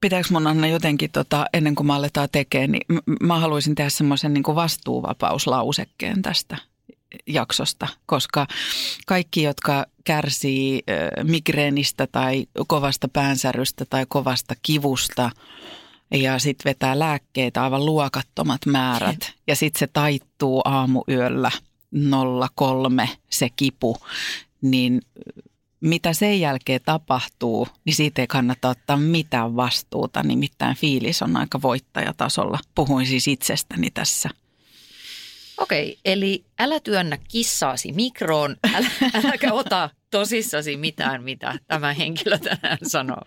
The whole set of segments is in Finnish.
Pitääkö mun Anna jotenkin, tota, ennen kuin me aletaan tekemään, niin mä haluaisin tehdä semmoisen niin vastuuvapauslausekkeen tästä jaksosta, koska kaikki, jotka kärsii migreenistä tai kovasta päänsärystä tai kovasta kivusta ja sitten vetää lääkkeitä aivan luokattomat määrät ja sitten se taittuu aamuyöllä 03 se kipu, niin mitä sen jälkeen tapahtuu, niin siitä ei kannata ottaa mitään vastuuta. Nimittäin fiilis on aika voittajatasolla. Puhuin siis itsestäni tässä. Okei, eli älä työnnä kissaasi mikroon, älä, äläkä ota tosissasi mitään, mitä tämä henkilö tänään sanoo.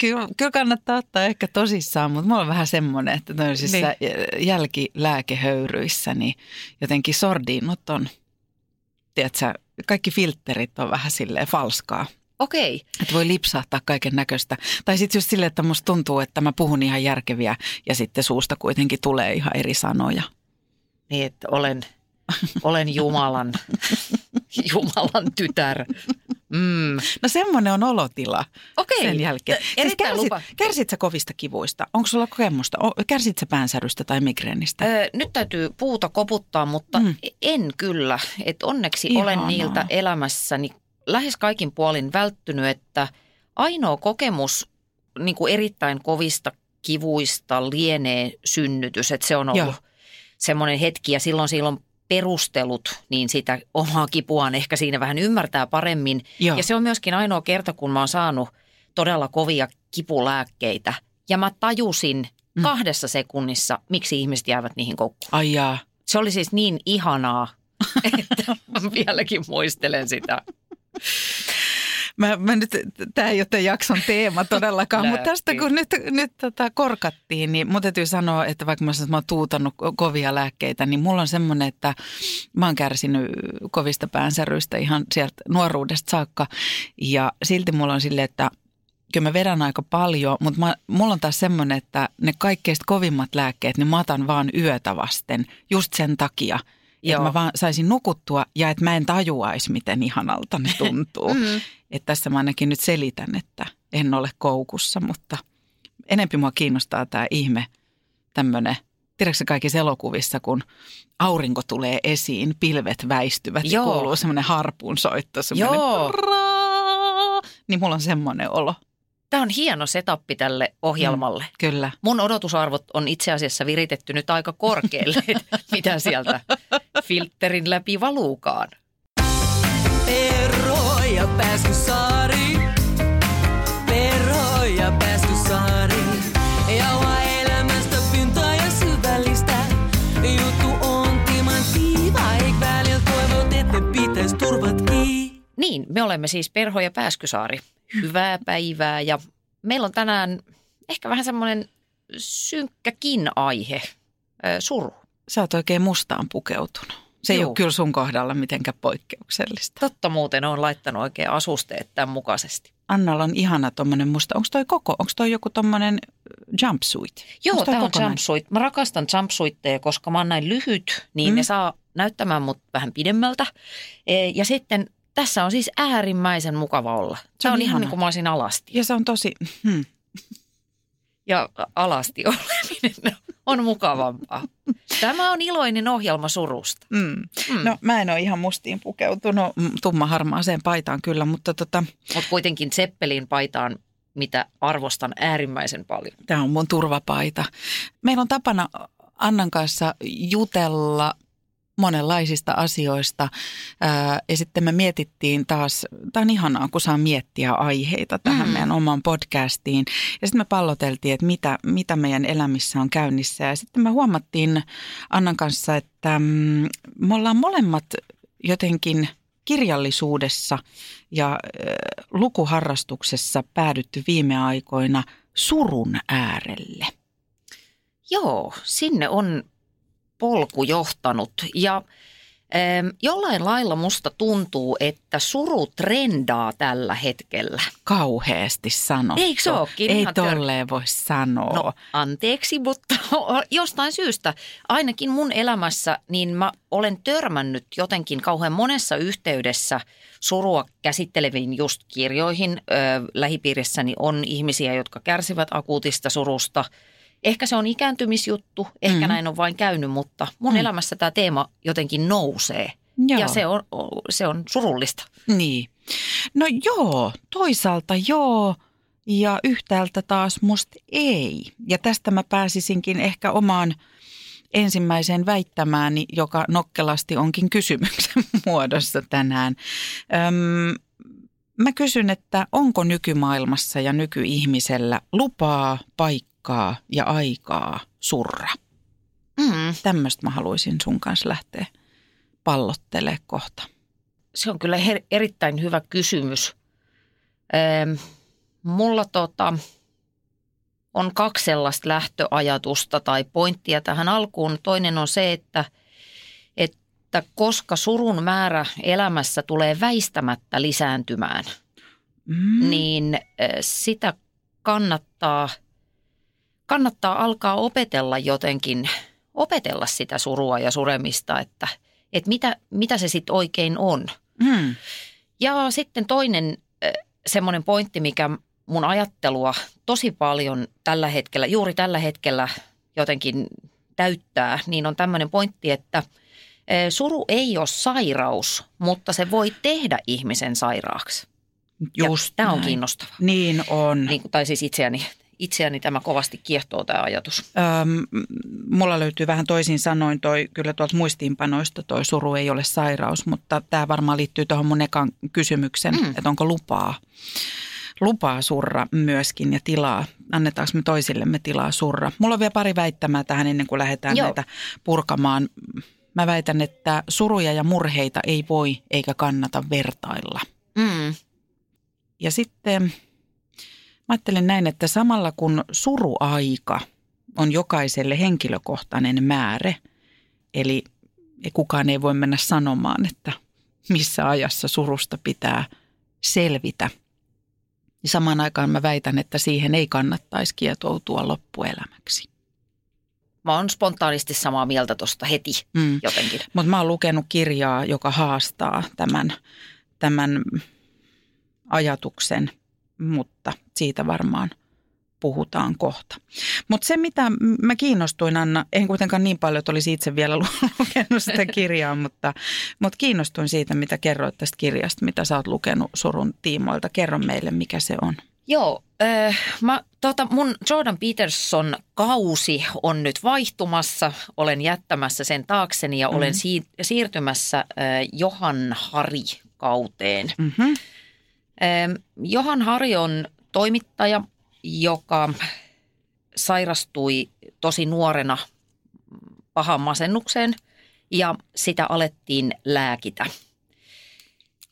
Kyllä, kyllä kannattaa ottaa ehkä tosissaan, mutta mulla on vähän semmoinen, että tämmöisissä niin. jälkilääkehöyryissä niin jotenkin sordiinut on, tiedätkö, kaikki filterit on vähän silleen falskaa. Okei. Että voi lipsahtaa kaiken näköistä. Tai sitten just silleen, että musta tuntuu, että mä puhun ihan järkeviä ja sitten suusta kuitenkin tulee ihan eri sanoja. Niin, että olen, olen Jumalan, Jumalan tytär. Mm. No semmoinen on olotila Okei. sen jälkeen. T- erittäin kärsit, lupa. kärsit sä kovista kivuista? Onko sulla kokemusta? Kärsit sä päänsärystä tai migreenistä? Ö, nyt täytyy puuta koputtaa, mutta Mm. mm. en kyllä. Et onneksi Ihanaa. olen niiltä elämässäni lähes kaikin puolin välttynyt, että ainoa kokemus niin kuin erittäin kovista kivuista lienee synnytys. Että se on ollut Joo. semmoinen hetki ja silloin silloin perustelut, niin sitä omaa kipuaan ehkä siinä vähän ymmärtää paremmin. Joo. Ja se on myöskin ainoa kerta, kun mä oon saanut todella kovia kipulääkkeitä. Ja mä tajusin Mm. kahdessa sekunnissa, miksi ihmiset jäävät niihin koukkuun. Ai jaa. Se oli siis niin ihanaa, että mä vieläkin muistelen sitä. Mä, mä nyt, tämä ei ole tämän jakson teema todellakaan, mutta tästä kun nyt, nyt tota korkattiin, niin mun täytyy sanoa, että vaikka mä, sanon, että mä oon tuutannut ko- kovia lääkkeitä, niin mulla on semmoinen, että mä oon kärsinyt kovista päänsäryistä ihan sieltä nuoruudesta saakka. Ja silti mulla on silleen, että kyllä mä vedän aika paljon, mutta mä, mulla on taas semmoinen, että ne kaikkein kovimmat lääkkeet, niin mä otan vaan yötä vasten just sen takia, että mä vaan saisin nukuttua ja että mä en tajuaisi, miten ihanalta ne tuntuu. Mm. Että tässä mä ainakin nyt selitän, että en ole koukussa, mutta enempi mua kiinnostaa tämä ihme tämmöinen, tiedätkö kaikissa elokuvissa, kun aurinko tulee esiin, pilvet väistyvät ja Joo. kuuluu semmoinen harpun soitto, semmoinen Joo. niin mulla on semmoinen olo. Tämä on hieno setappi tälle ohjelmalle. Mm. Kyllä. Mun odotusarvot on itse asiassa viritetty nyt aika korkealle, mitä sieltä filterin läpi valuukaan. Perro ja Pääskysaari. Perro ja Pääskysaari. Jauha elämästä pintaa ja syvällistä. Juttu on timanttiiva, välillä toivot, että pitäis turvat kiinni. Niin, me olemme siis Perho ja Pääskysaari. Hyvää päivää ja meillä on tänään ehkä vähän semmoinen synkkäkin aihe, suru. Sä oot oikein mustaan pukeutunut. Se ei Juu. ole kyllä sun kohdalla mitenkään poikkeuksellista. Totta muuten on laittanut oikein asusteet tämän mukaisesti. Annalla on ihana tommonen musta. Onko toi koko, onko toi joku tommonen jumpsuit? Joo, tämä on jumpsuit. Mä rakastan jumpsuitteja, koska mä oon näin lyhyt, niin Mm. mm. ne saa näyttämään mut vähän pidemmältä. E, Ja sitten tässä on siis äärimmäisen mukava olla. Se on on ihan niin kuin mä olisin alasti. Ja se on tosi, hmm. Ja alasti oleminen on mukavampaa. Tämä on iloinen ohjelma surusta. Mm. Mm. No mä en ole ihan mustiin pukeutunut, mm, tumma harmaaseen paitaan kyllä, mutta tota, Mutta kuitenkin Seppelin paitaan, mitä arvostan äärimmäisen paljon. tämä on mun turvapaita. Meillä on tapana Annan kanssa jutella monenlaisista asioista. Ja sitten me mietittiin taas, tämä on ihanaa, kun saa miettiä aiheita tähän Mm. meidän omaan podcastiin. Ja sitten me palloteltiin, että mitä, mitä meidän elämissä on käynnissä. Ja sitten me huomattiin Annan kanssa, että mm, me ollaan molemmat jotenkin kirjallisuudessa ja lukuharrastuksessa päädytty viime aikoina surun äärelle? Joo, sinne on polku johtanut ja jollain lailla musta tuntuu, että suru trendaa tällä hetkellä. Kauheasti sanottu. Eikö se ookin? Ei tör- tolleen voi sanoa. No anteeksi, mutta jostain syystä, ainakin mun elämässä, niin mä olen törmännyt jotenkin kauhean monessa yhteydessä surua käsitteleviin just kirjoihin. Lähipiirissäni on ihmisiä, jotka kärsivät akuutista surusta. Ehkä se on ikääntymisjuttu, ehkä Mhm. näin on vain käynyt, mutta mun Mm. elämässä tämä teema jotenkin nousee. Joo. Ja se on, se on surullista. Niin. No joo, toisaalta joo ja yhtäältä taas musta ei. Ja tästä mä pääsisinkin ehkä omaan ensimmäiseen väittämääni, joka nokkelasti onkin kysymyksen muodossa tänään. Öm, mä kysyn, että onko nykymaailmassa ja nykyihmisellä lupaa, paikkaa ja aikaa surra? Mm. Tämmöistä mä haluaisin sun kanssa lähteä pallottelemaan kohta. Se on kyllä her- erittäin hyvä kysymys. Ähm, mulla tota, on kaksi sellaista lähtöajatusta tai pointtia tähän alkuun. Toinen on se, että, että koska surun määrä elämässä tulee väistämättä lisääntymään, Mm. niin sitä kannattaa, kannattaa alkaa opetella jotenkin, opetella sitä surua ja suremista, että, että mitä, mitä se sitten oikein on. Mm. Ja sitten toinen äh, semmoinen pointti, mikä mun ajattelua tosi paljon tällä hetkellä, juuri tällä hetkellä jotenkin täyttää, niin on tämmöinen pointti, että äh, suru ei ole sairaus, mutta se voi tehdä ihmisen sairaaksi. Just Tämä on kiinnostava. Niin on. Niin, tai siis itseäni, itseäni tämä kovasti kiehtoo tämä ajatus. Öm, mulla löytyy vähän toisin sanoin toi, kyllä tuolta muistiinpanoista toi suru ei ole sairaus, mutta tämä varmaan liittyy tuohon mun ekan kysymyksen, Mm. että onko lupaa. Lupaa surra myöskin ja tilaa. Annetaanko me toisillemme tilaa surra? Mulla on vielä pari väittämää tähän ennen kuin lähdetään Joo. näitä purkamaan. Mä väitän, että suruja ja murheita ei voi eikä kannata vertailla. Mm. Ja sitten mä ajattelen näin, että samalla kun suruaika on jokaiselle henkilökohtainen määrä, eli kukaan ei voi mennä sanomaan, että missä ajassa surusta pitää selvitä. niin samaan aikaan mä väitän, että siihen ei kannattaisi kietoutua loppuelämäksi. Mä oon spontaanisti samaa mieltä tuosta heti Mm. jotenkin. Mutta mä oon lukenut kirjaa, joka haastaa tämän, tämän ajatuksen, mutta siitä varmaan puhutaan kohta. Mutta se, mitä mä kiinnostuin, Anna, en kuitenkaan niin paljon, että olisi itse vielä lu- lukenut sitä kirjaa, mutta, mutta kiinnostuin siitä, mitä kerroit tästä kirjasta, mitä sä oot lukenut surun tiimoilta. Kerro meille, mikä se on. Joo, äh, mä, tota, mun Jordan Peterson kausi on nyt vaihtumassa. Olen jättämässä sen taakseni ja mm. olen si- siirtymässä äh, Johan Hari kauteen. Mm-hmm. Johan Hari on toimittaja, joka sairastui tosi nuorena pahan masennukseen ja sitä alettiin lääkitä.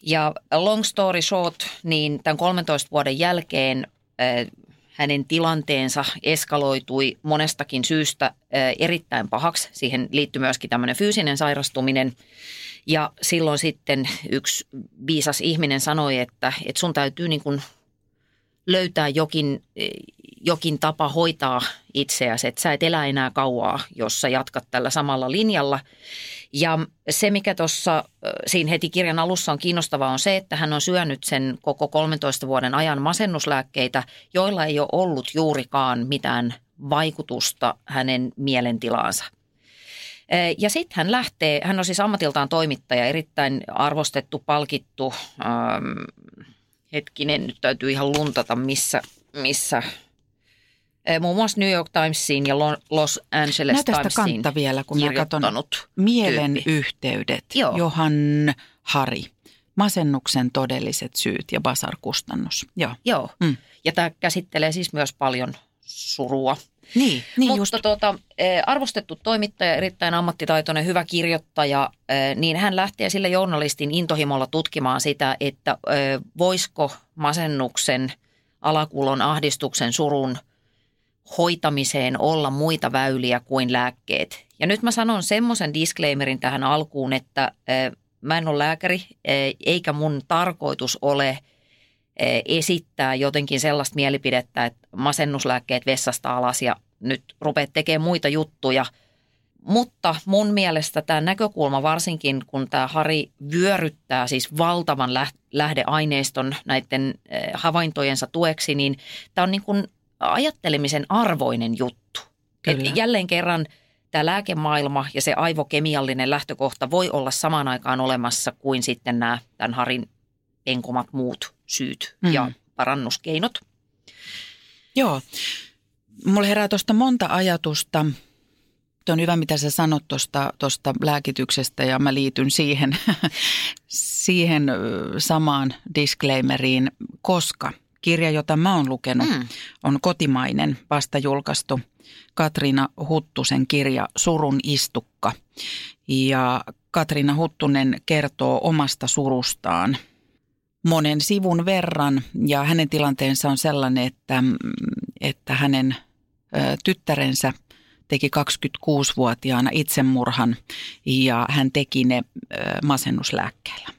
Ja long story short, niin tämän 13 vuoden jälkeen äh, hänen tilanteensa eskaloitui monestakin syystä erittäin pahaksi. Siihen liittyy myöskin tämmöinen fyysinen sairastuminen. Ja silloin sitten yksi viisas ihminen sanoi, että, että sun täytyy niin kuin löytää jokin, jokin tapa hoitaa itseäsi, että sä et elä enää kauaa, jos sä jatkat tällä samalla linjalla. Ja se, mikä tuossa siinä heti kirjan alussa on kiinnostavaa, on se, että hän on syönyt sen koko 13 vuoden ajan masennuslääkkeitä, joilla ei ole ollut juurikaan mitään vaikutusta hänen mielentilaansa. Ja sitten hän lähtee, hän on siis ammatiltaan toimittaja, erittäin arvostettu, palkittu, ähm, hetkinen, nyt täytyy ihan luntata, missä, missä muun muassa New York Timesiin ja Los Angeles Näytä Timesiin kantta vielä, kun mä katson mielen tyyppi. yhteydet. Joo. Johan Hari. Masennuksen todelliset syyt ja basarkustannus. Joo. Joo, Mm. ja tämä käsittelee siis myös paljon surua. Niin, niin Mutta just. tuota, eh, arvostettu toimittaja, erittäin ammattitaitoinen, hyvä kirjoittaja, eh, niin hän lähtee sille journalistin intohimolla tutkimaan sitä, että eh, voisiko masennuksen, alakuulon, ahdistuksen, surun hoitamiseen olla muita väyliä kuin lääkkeet. Ja nyt mä sanon semmoisen disclaimerin tähän alkuun, että mä en ole lääkäri eikä mun tarkoitus ole esittää jotenkin sellaista mielipidettä, että masennuslääkkeet vessasta alas ja nyt rupeat tekemään muita juttuja. Mutta mun mielestä tämä näkökulma varsinkin, kun tämä Hari vyöryttää siis valtavan lähdeaineiston näiden havaintojensa tueksi, niin tämä on niin kuin ajattelemisen arvoinen juttu. Et jälleen kerran tämä lääkemaailma ja se aivokemiallinen lähtökohta voi olla samaan aikaan olemassa kuin sitten nämä tämän Harin enkomat muut syyt mm. ja parannuskeinot. Joo. Mulla herää tuosta monta ajatusta. Tuo on hyvä, mitä sä sanot tuosta lääkityksestä ja mä liityn siihen, siihen samaan disclaimeriin, koska – kirja, jota mä oon lukenut, mm. on kotimainen, vasta julkaistu Katriina Huttusen kirja Surun istukka. Ja Katriina Huttunen kertoo omasta surustaan monen sivun verran ja hänen tilanteensa on sellainen, että, että hänen tyttärensä teki 26-vuotiaana itsemurhan ja hän teki ne masennuslääkkeellä.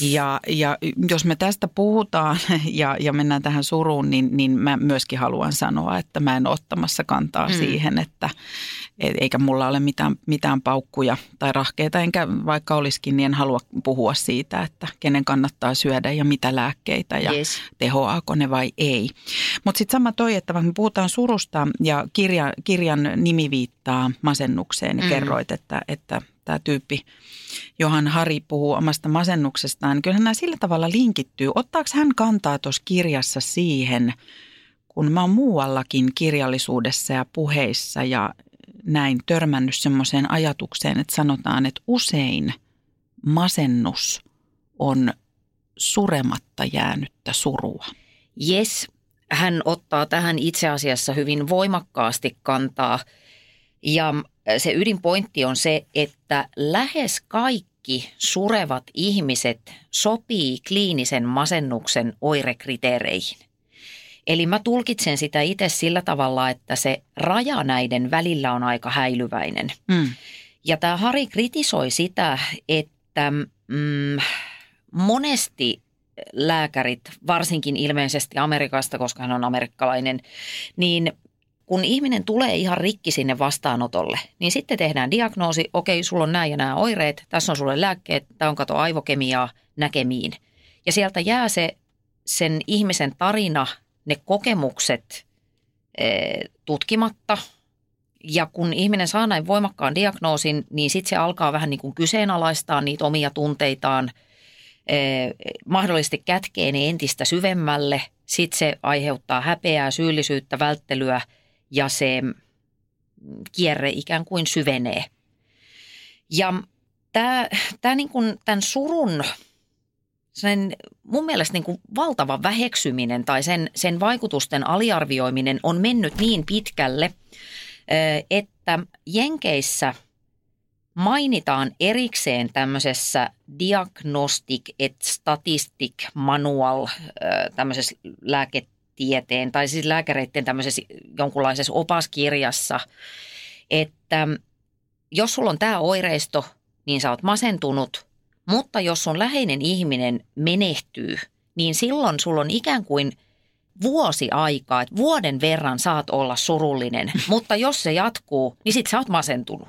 Ja, ja jos me tästä puhutaan ja, ja mennään tähän suruun, niin, niin mä myöskin haluan sanoa, että mä en ottamassa kantaa mm. siihen, että eikä mulla ole mitään, mitään paukkuja tai rahkeita, enkä vaikka olisikin, niin en halua puhua siitä, että kenen kannattaa syödä ja mitä lääkkeitä ja yes. tehoaako ne vai ei. Mutta sitten sama toi, että vaikka me puhutaan surusta ja kirja, kirjan nimi viittaa masennukseen, niin mm. kerroit, että, että tämä tyyppi Johan Hari puhuu omasta masennuksestaan, niin kyllähän nämä sillä tavalla linkittyy. Ottaako hän kantaa tuossa kirjassa siihen, kun mä oon muuallakin kirjallisuudessa ja puheissa ja näin törmännyt semmoiseen ajatukseen, että sanotaan, että usein masennus on surematta jäänyttä surua. Yes, hän ottaa tähän itse asiassa hyvin voimakkaasti kantaa. Ja se ydinpointti on se, että lähes kaikki surevat ihmiset sopii kliinisen masennuksen oirekriteereihin. Eli mä tulkitsen sitä itse sillä tavalla, että se raja näiden välillä on aika häilyväinen. Mm. Ja tämä Hari kritisoi sitä, että mm, monesti lääkärit, varsinkin ilmeisesti Amerikasta, koska hän on amerikkalainen, niin kun ihminen tulee ihan rikki sinne vastaanotolle, niin sitten tehdään diagnoosi, okei, sulla on nämä ja nämä oireet, tässä on sulle lääkkeet, tämä on kato aivokemiaa näkemiin. Ja sieltä jää se sen ihmisen tarina, ne kokemukset e, tutkimatta. Ja kun ihminen saa näin voimakkaan diagnoosin, niin sitten se alkaa vähän niin kuin kyseenalaistaa niitä omia tunteitaan, e, mahdollisesti kätkee ne entistä syvemmälle. Sitten se aiheuttaa häpeää, syyllisyyttä, välttelyä – ja se kierre ikään kuin syvenee. Ja tämä, tämä niin kuin tämän surun, sen mun mielestä niin kuin valtava väheksyminen tai sen, sen vaikutusten aliarvioiminen on mennyt niin pitkälle, että Jenkeissä mainitaan erikseen tämmöisessä Diagnostic et Statistic Manual, tämmöisessä lääke tieteen tai siis lääkäreiden tämmöisessä jonkunlaisessa opaskirjassa, että jos sulla on tämä oireisto, niin sä oot masentunut, mutta jos sun läheinen ihminen menehtyy, niin silloin sulla on ikään kuin vuosi aikaa, että vuoden verran saat olla surullinen, mutta jos se jatkuu, niin sit sä oot masentunut.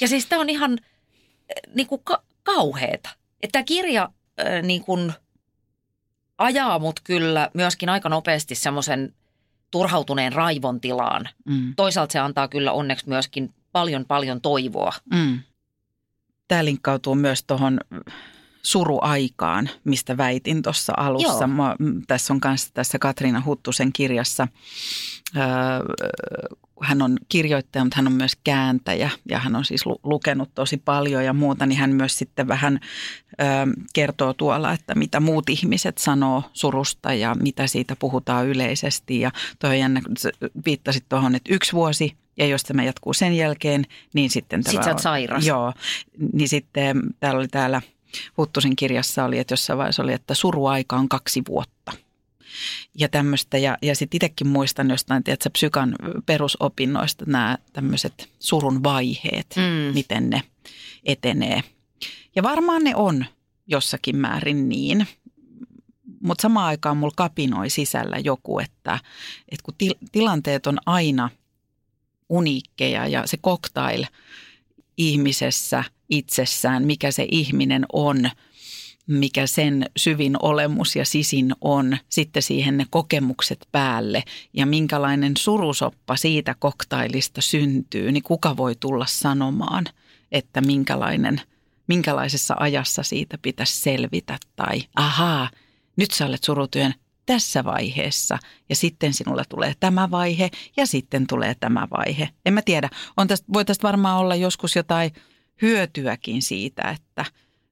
Ja siis tämä on ihan äh, niin kuin ka- kauheeta. Että tämä kirja äh, niin kuin – ajaa mut kyllä myöskin aika nopeasti semmoisen turhautuneen raivon tilaan. Mm. Toisaalta se antaa kyllä onneksi myöskin paljon paljon toivoa. Mm. Tämä linkkautuu myös tuohon suruaikaan, mistä väitin tuossa alussa. Mä, tässä on myös tässä Katriina Huttusen kirjassa. Öö, hän on kirjoittaja, mutta hän on myös kääntäjä ja hän on siis lukenut tosi paljon ja muuta, niin hän myös sitten vähän ö, kertoo tuolla, että mitä muut ihmiset sanoo surusta ja mitä siitä puhutaan yleisesti. Ja toi jännä, viittasit tuohon, että yksi vuosi ja jos tämä jatkuu sen jälkeen, niin sitten tämä Sitten sä sairas. Joo, niin sitten täällä oli täällä Huttusen kirjassa oli, että jossain vaiheessa oli, että suruaika on kaksi vuotta. Ja tämmöistä. Ja, ja sitten itsekin muistan jostain, tiedätkö, psykan perusopinnoista nämä tämmöiset surun vaiheet, Mm. miten ne etenee. Ja varmaan ne on jossakin määrin niin, mutta samaan aikaan mulla kapinoi sisällä joku, että, että kun til, tilanteet on aina uniikkeja ja se cocktail ihmisessä itsessään, mikä se ihminen on, mikä sen syvin olemus ja sisin on, sitten siihen ne kokemukset päälle ja minkälainen surusoppa siitä koktailista syntyy, niin kuka voi tulla sanomaan, että minkälainen, minkälaisessa ajassa siitä pitäisi selvitä tai ahaa, nyt sä olet surutyön tässä vaiheessa ja sitten sinulla tulee tämä vaihe ja sitten tulee tämä vaihe. En mä tiedä, on tästä, voi tästä varmaan olla joskus jotain hyötyäkin siitä, että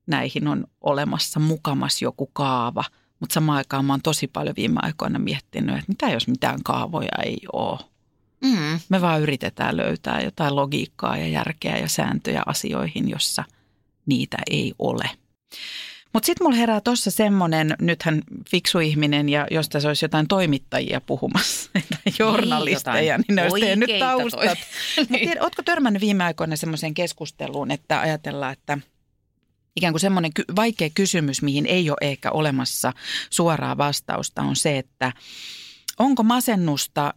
näihin on olemassa mukamas joku kaava. Mutta samaan aikaan mä oon tosi paljon viime aikoina miettinyt, että mitä jos mitään kaavoja ei ole. Mm. Me vaan yritetään löytää jotain logiikkaa ja järkeä ja sääntöjä asioihin, jossa niitä ei ole. Mutta sitten mulla herää tuossa semmoinen, nythän fiksu ihminen ja jos tässä olisi jotain toimittajia puhumassa tai journalisteja, niin ne olisi tehnyt taustat. Mutta tiedä, ootko törmännyt viime aikoina semmoiseen keskusteluun, että ajatellaan, että ikään kuin semmoinen ky- vaikea kysymys, mihin ei ole ehkä olemassa suoraa vastausta, on se, että onko masennusta,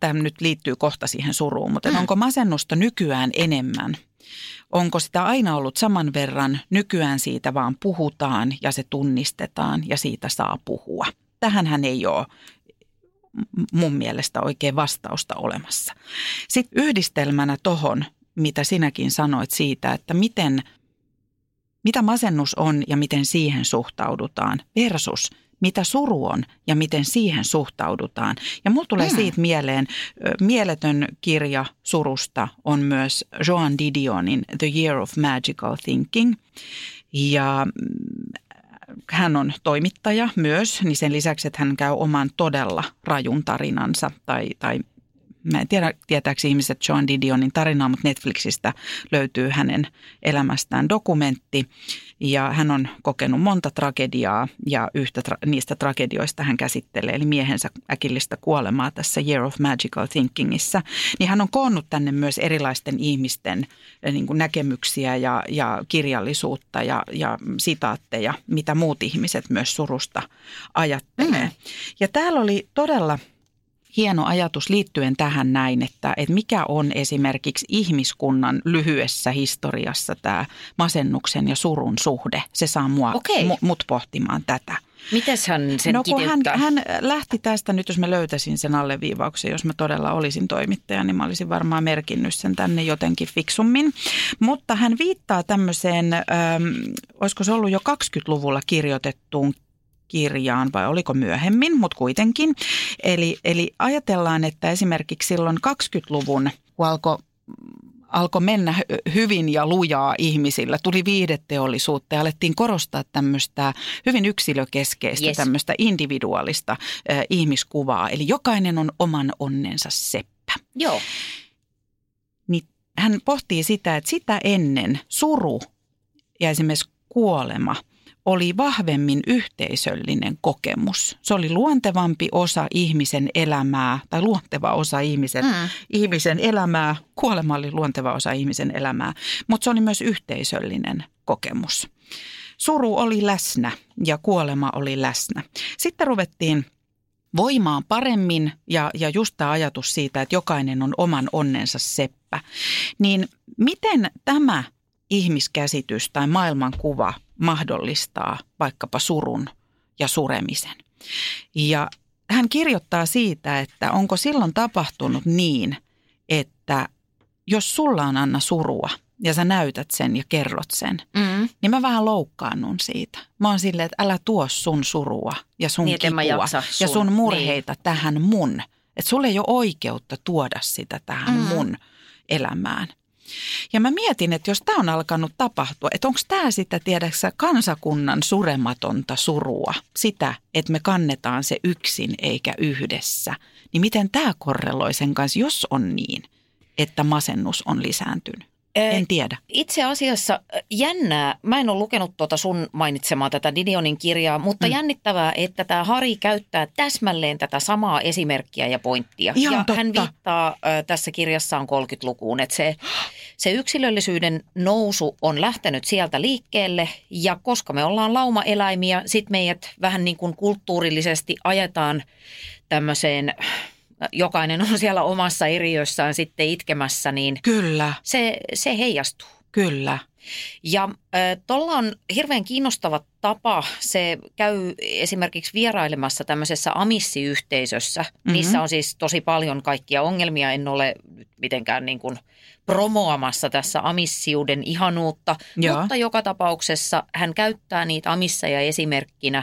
tämä nyt liittyy kohta siihen suruun, mutta mm. onko masennusta nykyään enemmän? Onko sitä aina ollut saman verran? Nykyään siitä vaan puhutaan ja se tunnistetaan ja siitä saa puhua. Tähänhän ei ole mun mielestä oikein vastausta olemassa. Sitten yhdistelmänä tohon, mitä sinäkin sanoit siitä, että miten, mitä masennus on ja miten siihen suhtaudutaan versus mitä suru on ja miten siihen suhtaudutaan. Ja mulla tulee Mm. siitä mieleen, mieletön kirja surusta on myös Joan Didionin The Year of Magical Thinking. Ja mm, hän on toimittaja myös, niin sen lisäksi, että hän käy oman todella rajun tarinansa tai, tai Mä en tiedä, tietääkö ihmiset Joan Didionin tarinaa, mutta Netflixistä löytyy hänen elämästään dokumentti. Ja hän on kokenut monta tragediaa ja yhtä tra- niistä tragedioista hän käsittelee, eli miehensä äkillistä kuolemaa tässä Year of Magical Thinkingissa. Niin hän on koonnut tänne myös erilaisten ihmisten eh, niin kuin näkemyksiä ja, ja kirjallisuutta ja, ja sitaatteja, mitä muut ihmiset myös surusta ajattelee. Mm. Ja täällä oli todella hieno ajatus liittyen tähän näin, että, että mikä on esimerkiksi ihmiskunnan lyhyessä historiassa tämä masennuksen ja surun suhde. Se saa mua, Okei. mu, mut pohtimaan tätä. Mites hän sen no kun hän, hän lähti tästä, nyt jos mä löytäisin sen alleviivauksen, jos mä todella olisin toimittaja, niin mä olisin varmaan merkinnyt sen tänne jotenkin fiksummin. Mutta hän viittaa tämmöiseen, ähm, olisiko se ollut jo 20-luvulla kirjoitettuun kirjaan vai oliko myöhemmin, mutta kuitenkin. Eli, eli ajatellaan, että esimerkiksi silloin 20-luvun, kun alkoi alkoi mennä hy- hyvin ja lujaa ihmisillä. Tuli viihdeteollisuutta ja alettiin korostaa tämmöistä hyvin yksilökeskeistä, Yes. tämmöistä individuaalista äh, ihmiskuvaa. Eli jokainen on oman onnensa seppä. Joo. Niin hän pohtii sitä, että sitä ennen suru ja esimerkiksi kuolema oli vahvemmin yhteisöllinen kokemus. Se oli luontevampi osa ihmisen elämää tai luonteva osa ihmisen, mm. ihmisen elämää. Kuolema oli luonteva osa ihmisen elämää, mutta se oli myös yhteisöllinen kokemus. Suru oli läsnä ja kuolema oli läsnä. Sitten ruvettiin voimaan paremmin ja, ja just tämä ajatus siitä, että jokainen on oman onnensa seppä. Niin miten tämä ihmiskäsitys tai maailmankuva mahdollistaa vaikkapa surun ja suremisen? Ja hän kirjoittaa siitä, että onko silloin tapahtunut niin, että jos sulla on Anna surua ja sä näytät sen ja kerrot sen, Mm. niin mä vähän loukkaannun siitä. Mä oon silleen, että älä tuo sun surua ja sun Niin, kipua jaksa ja sun- sun murheita niin. tähän mun. Että sulle ei ole oikeutta tuoda sitä tähän mm. mun elämään. Ja mä mietin, että jos tämä on alkanut tapahtua, että onko tämä sitä, tiedäksä, kansakunnan surematonta surua, sitä, että me kannetaan se yksin eikä yhdessä, niin miten tämä korreloi sen kanssa, jos on niin, että masennus on lisääntynyt? En tiedä. Itse asiassa äh, jännää, mä en ole lukenut tuota sun mainitsemaa tätä Didionin kirjaa, mutta mm. jännittävää, että tämä Hari käyttää täsmälleen tätä samaa esimerkkiä ja pointtia. Ihan ja totta. hän viittaa äh, tässä kirjassaan 30-lukuun, että se, se yksilöllisyyden nousu on lähtenyt sieltä liikkeelle ja koska me ollaan laumaeläimiä, sit meidät vähän niin kuin kulttuurillisesti ajetaan tämmöiseen, jokainen on siellä omassa eriössään sitten itkemässä, niin Kyllä, se, se heijastuu. kyllä. Ja tuolla on hirveän kiinnostava tapa. Se käy esimerkiksi vierailemassa tämmöisessä amissiyhteisössä. Mm-hmm. Niissä on siis tosi paljon kaikkia ongelmia. En ole mitenkään niin kuin promoamassa tässä amissiuden ihanuutta. Joo. Mutta joka tapauksessa hän käyttää niitä amisseja esimerkkinä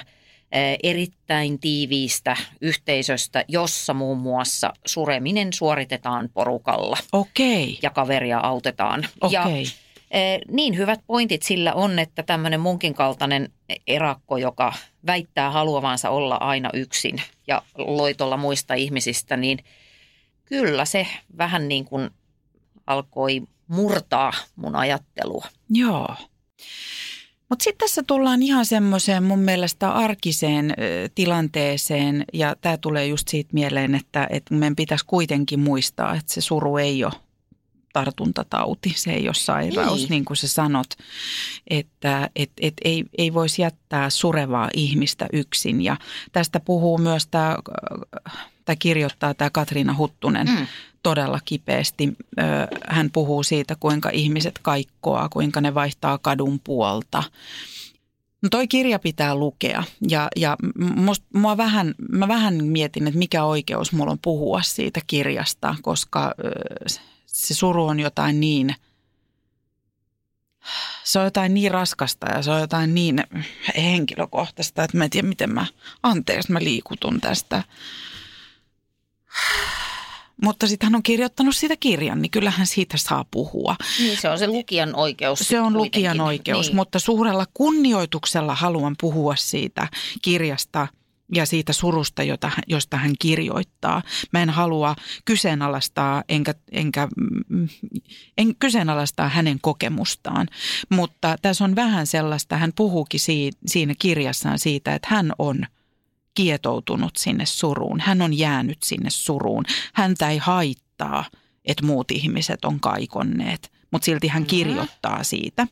erittäin tiiviistä yhteisöstä, jossa muun muassa sureminen suoritetaan porukalla Okei, ja kaveria autetaan. Ja okei. Eh, Niin hyvät pointit sillä on, että tämmöinen munkin kaltainen erakko, joka väittää haluavansa olla aina yksin ja loitolla muista ihmisistä, niin kyllä se vähän niin kuin alkoi murtaa mun ajattelua. Joo. Mutta sitten tässä tullaan ihan semmoiseen mun mielestä arkiseen tilanteeseen, ja tämä tulee just siitä mieleen, että, että meidän pitäisi kuitenkin muistaa, että se suru ei ole tartuntatauti, se ei ole sairaus, niin, Niin. niin kuin sä sanot, että et, et ei, ei voisi jättää surevaa ihmistä yksin. Ja tästä puhuu myös tämä, tai kirjoittaa tämä Katriina Huttunen Mm. todella kipeästi. Hän puhuu siitä, kuinka ihmiset kaikkoa, kuinka ne vaihtaa kadun puolta. No toi kirja pitää lukea ja, ja must, mua vähän, mä vähän mietin, että mikä oikeus mulla on puhua siitä kirjasta, koska se suru on jotain niin, se on jotain niin raskasta ja se on jotain niin henkilökohtaista, että mä en tiedä miten mä, anteeksi mä liikutun tästä. Mutta sitten hän on kirjoittanut siitä kirjan, niin kyllähän siitä saa puhua. Niin se on se lukijan oikeus. Se on kuitenkin. lukijan oikeus, niin. mutta suurella kunnioituksella haluan puhua siitä kirjasta ja siitä surusta, jota, josta hän kirjoittaa. Mä en halua kyseenalaistaa, enkä, enkä mm, en kyseenalaistaa hänen kokemustaan, mutta tässä on vähän sellaista, hän puhuukin siinä kirjassaan siitä, että hän on kietoutunut sinne suruun. Hän on jäänyt sinne suruun. Häntä ei haittaa, että muut ihmiset on kaikonneet, mutta silti hän kirjoittaa siitä.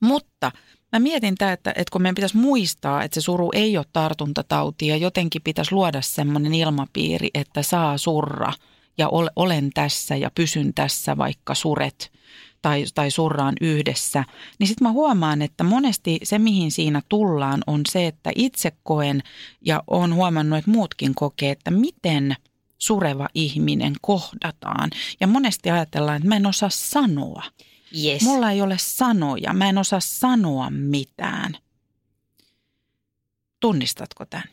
Mutta mä mietin tämä, että, että kun meidän pitäisi muistaa, että se suru ei ole tartuntatauti ja jotenkin pitäisi luoda semmoinen ilmapiiri, että saa surra ja ol, olen tässä ja pysyn tässä, vaikka suret tai, tai surraan yhdessä, niin sitten mä huomaan, että monesti se, mihin siinä tullaan, on se, että itse koen ja on huomannut, että muutkin kokee, että miten sureva ihminen kohdataan. Ja monesti ajatellaan, että mä en osaa sanoa. Yes. Mulla ei ole sanoja, mä en osaa sanoa mitään. Tunnistatko tämän?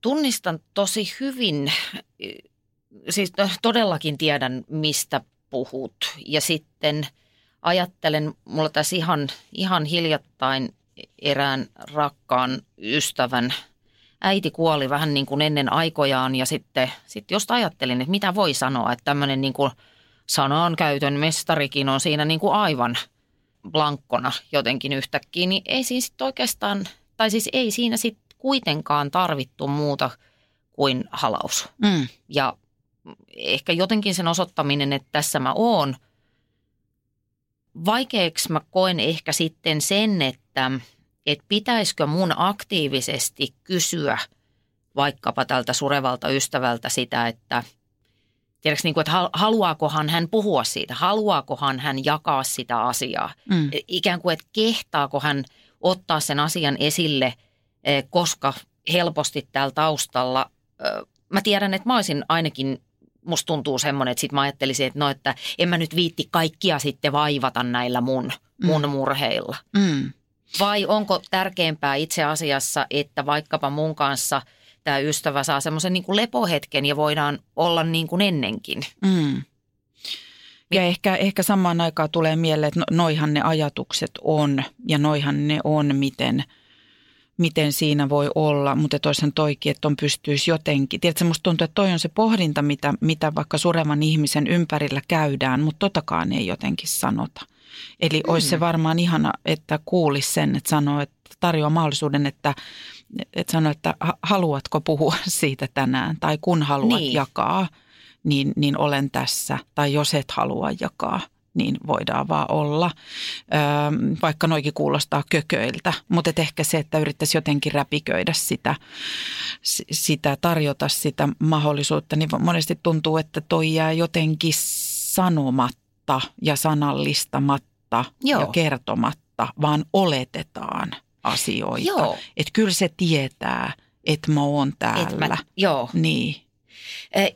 Tunnistan tosi hyvin, siis todellakin tiedän mistä puhut. Ja sitten ajattelen, mulla tässä ihan, ihan hiljattain erään rakkaan ystävän äiti kuoli vähän niin kuin ennen aikojaan ja sitten, sitten just ajattelin, että mitä voi sanoa, että tämmöinen niin kuin sanankäytön mestarikin on siinä niin kuin aivan blankkona jotenkin yhtäkkiä, niin ei siinä sitten oikeastaan, tai siis ei siinä sitten kuitenkaan tarvittu muuta kuin halaus. Mm. Ja ehkä jotenkin sen osoittaminen, että tässä mä oon. Vaikeaksi mä koen ehkä sitten sen, että, että pitäisikö mun aktiivisesti kysyä vaikkapa tältä surevalta ystävältä sitä, että tiedätkö, niin kuin, että hal- haluaakohan hän puhua siitä, haluaakohan hän jakaa sitä asiaa. Mm. Ikään kuin, että kehtaako hän ottaa sen asian esille, eh, koska helposti täällä taustalla, mä tiedän, että mä olisin ainakin, musta tuntuu semmoinen, että sit mä ajattelisin, että no, että en mä nyt viitti kaikkia sitten vaivata näillä mun, mun murheilla. Mm. Vai onko tärkeämpää itse asiassa, että vaikkapa mun kanssa tämä ystävä saa semmoisen niin kuin lepohetken ja voidaan olla niin kuin ennenkin. Mm. Ja ehkä, ehkä samaan aikaan tulee mieleen, että no, noihan ne ajatukset on ja noihan ne on, miten miten siinä voi olla, mutta toisen toikin, että on pystyisi jotenkin. Tiedätkö, musta tuntuu, että toi on se pohdinta, mitä, mitä vaikka surevan ihmisen ympärillä käydään, mutta totakaan ei jotenkin sanota. Eli mm. olisi se varmaan ihana, että kuulisi sen, että sanoo, että tarjoaa mahdollisuuden, että, että sanoo, että haluatko puhua siitä tänään tai kun haluat niin. jakaa, niin, niin olen tässä. Tai jos et halua jakaa, niin voidaan vaan olla. Öö, vaikka noikin kuulostaa kököiltä, mutta et ehkä se, että yrittäisi jotenkin räpiköidä sitä, sitä, tarjota sitä mahdollisuutta, niin monesti tuntuu, että toi jää jotenkin sanomatta ja sanallistamatta Joo. ja kertomatta, vaan oletetaan asioita. Joo. Että kyllä se tietää, että mä oon täällä. mä, joo. Niin.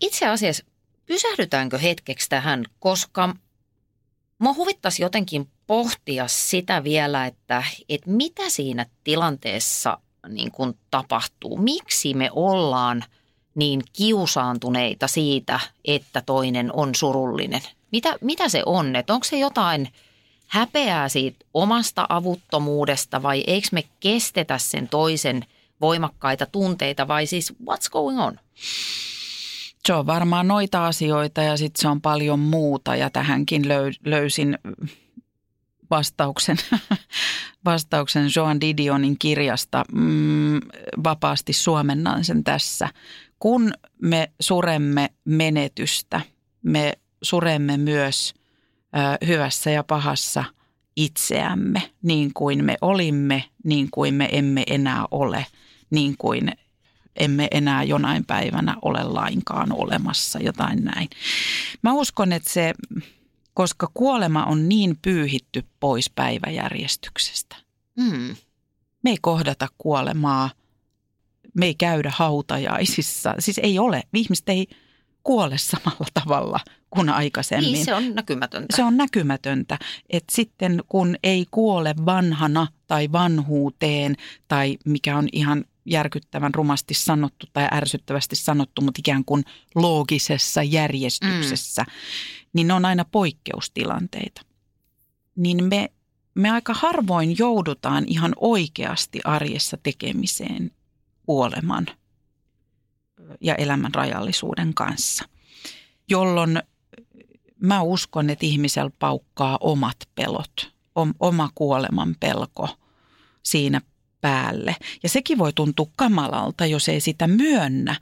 Itse asiassa pysähdytäänkö hetkeksi tähän, koska Mua huvittaisi jotenkin pohtia sitä vielä, että, että mitä siinä tilanteessa niin kuin tapahtuu. Miksi me ollaan niin kiusaantuneita siitä, että toinen on surullinen? Mitä, mitä se on? Että onko se jotain häpeää siitä omasta avuttomuudesta vai eikö me kestetä sen toisen voimakkaita tunteita vai siis what's going on? Se on varmaan noita asioita ja sitten se on paljon muuta ja tähänkin löysin vastauksen, vastauksen Joan Didionin kirjasta. Mm, vapaasti suomennan sen tässä. Kun me suremme menetystä, me suremme myös ö, hyvässä ja pahassa itseämme, niin kuin me olimme, niin kuin me emme enää ole, niin kuin emme enää jonain päivänä ole lainkaan olemassa, jotain näin. Mä uskon, että se, koska kuolema on niin pyyhitty pois päiväjärjestyksestä. Mm. Me ei kohdata kuolemaa, me ei käydä hautajaisissa. Siis ei ole, ihmiset ei kuole samalla tavalla kuin aikaisemmin. Niin, se on näkymätöntä. Se on näkymätöntä. Että sitten kun ei kuole vanhana tai vanhuuteen tai mikä on ihan järkyttävän rumasti sanottu tai ärsyttävästi sanottu, mutta ikään kuin loogisessa järjestyksessä, mm. niin ne on aina poikkeustilanteita. Niin me, me aika harvoin joudutaan ihan oikeasti arjessa tekemiseen kuoleman ja elämän rajallisuuden kanssa, jolloin mä uskon, että ihmisellä paukkaa omat pelot, oma kuoleman pelko siinä päälle. Ja sekin voi tuntua kamalalta, jos ei sitä myönnä.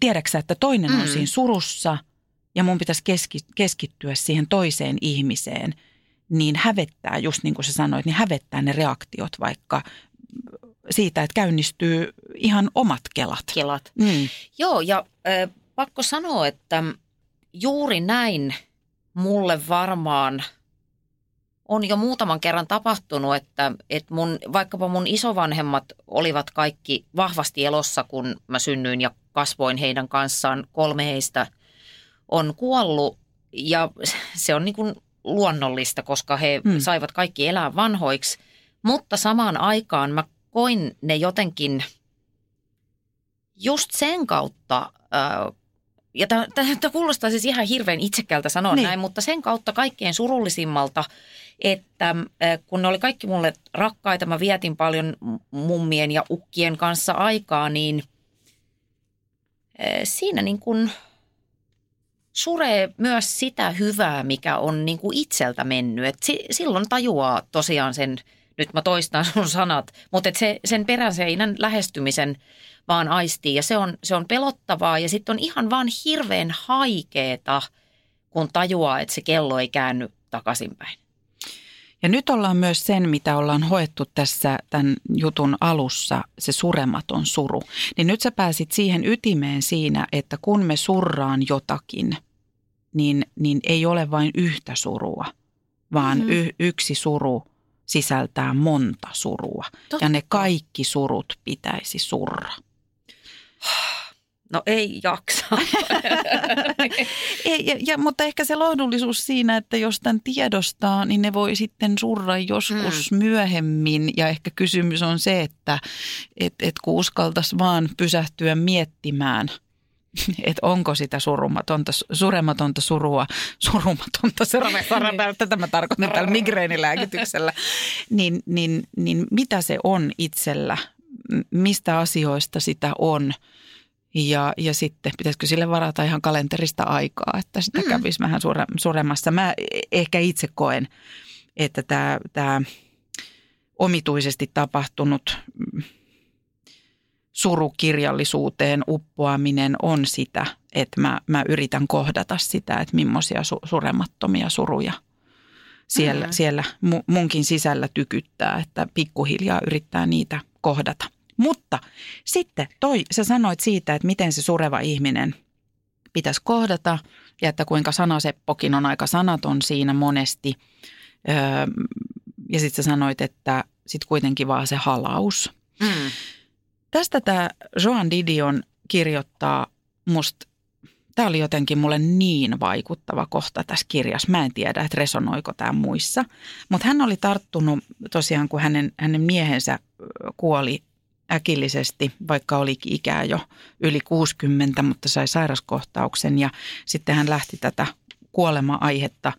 Tiedäksä, että toinen mm. on siinä surussa ja mun pitäisi keski, keskittyä siihen toiseen ihmiseen, niin hävettää, just niin kuin sä sanoit, niin hävettää ne reaktiot vaikka siitä, että käynnistyy ihan omat kelat. Kelat. Mm. Joo, ja äh, pakko sanoa, että juuri näin mulle varmaan – on jo muutaman kerran tapahtunut, että, että mun, vaikkapa mun isovanhemmat olivat kaikki vahvasti elossa, kun mä synnyin ja kasvoin heidän kanssaan. Kolme heistä on kuollut ja se on niin kuin luonnollista, koska he hmm. saivat kaikki elää vanhoiksi. Mutta samaan aikaan mä koin ne jotenkin just sen kautta äh, ja tämä kuulostaa siis ihan hirveän itsekkäältä sanoa niin. näin, mutta sen kautta kaikkein surullisimmalta, että kun ne oli kaikki mulle rakkaita, mä vietin paljon mummien ja ukkien kanssa aikaa, niin siinä niin kuin suree myös sitä hyvää, mikä on niin kuin itseltä mennyt. Et silloin tajuaa tosiaan sen, nyt mä toistan sun sanat, mutta et se, sen peräseinän lähestymisen – vaan aistii. Ja se on, se on pelottavaa ja sitten on ihan vaan hirveän haikeeta, kun tajuaa, että se kello ei käänny takaisinpäin. Ja nyt ollaan myös sen, mitä ollaan hoettu tässä tämän jutun alussa, se surematon suru. Niin nyt sä pääsit siihen ytimeen siinä, että kun me surraan jotakin, niin, niin ei ole vain yhtä surua, vaan mm-hmm. y, yksi suru sisältää monta surua. Totta. Ja ne kaikki surut pitäisi surra. No ei jaksa. ei, ja, ja, mutta ehkä se lohdullisuus siinä, että jos tämän tiedostaa, niin ne voi sitten surra joskus mm. myöhemmin. Ja ehkä kysymys on se, että et, et kun uskaltaisi vaan pysähtyä miettimään – että onko sitä surumatonta, surematonta surua, surumatonta, tätä mä tarkoitan tällä migreenilääkityksellä, niin, niin, niin mitä se on itsellä mistä asioista sitä on. Ja, ja sitten pitäisikö sille varata ihan kalenterista aikaa, että sitä mm. kävisi vähän sure, suremassa. Mä ehkä itse koen, että tämä, omituisesti tapahtunut surukirjallisuuteen uppoaminen on sitä, että mä, mä yritän kohdata sitä, että millaisia su, suremattomia suruja siellä, mm. siellä mu, munkin sisällä tykyttää, että pikkuhiljaa yrittää niitä kohdata. Mutta sitten toi, sä sanoit siitä, että miten se sureva ihminen pitäisi kohdata ja että kuinka sanaseppokin on aika sanaton siinä monesti. Öö, ja sitten sä sanoit, että sitten kuitenkin vaan se halaus. Mm. Tästä tämä Joan Didion kirjoittaa musta, tämä oli jotenkin mulle niin vaikuttava kohta tässä kirjassa. Mä en tiedä, että resonoiko tämä muissa. Mutta hän oli tarttunut tosiaan, kun hänen, hänen miehensä kuoli äkillisesti, vaikka olikin ikää jo yli 60, mutta sai sairaskohtauksen ja sitten hän lähti tätä kuolema-aihetta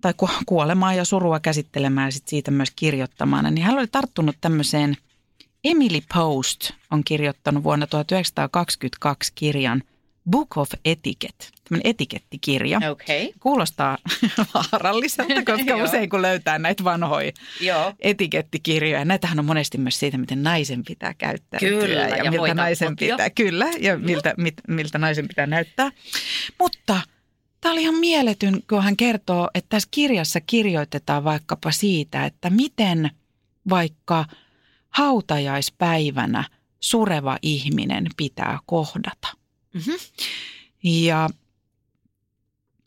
tai kuolemaa ja surua käsittelemään ja sitten siitä myös kirjoittamaan. Niin hän oli tarttunut tämmöiseen, Emily Post on kirjoittanut vuonna 1922 kirjan Book of Etiquette, tämmöinen etikettikirja. Okay. Kuulostaa vaaralliselta, koska usein kun löytää näitä vanhoja Joo. etikettikirjoja. Näitähän on monesti myös siitä, miten naisen pitää käyttäytyä Kyllä, ja, ja miltä naisen kotia. pitää, kyllä, ja miltä, mit, miltä naisen pitää näyttää. Mutta tämä oli ihan mieletyn, kun hän kertoo, että tässä kirjassa kirjoitetaan vaikkapa siitä, että miten vaikka hautajaispäivänä sureva ihminen pitää kohdata. Mhm. Ja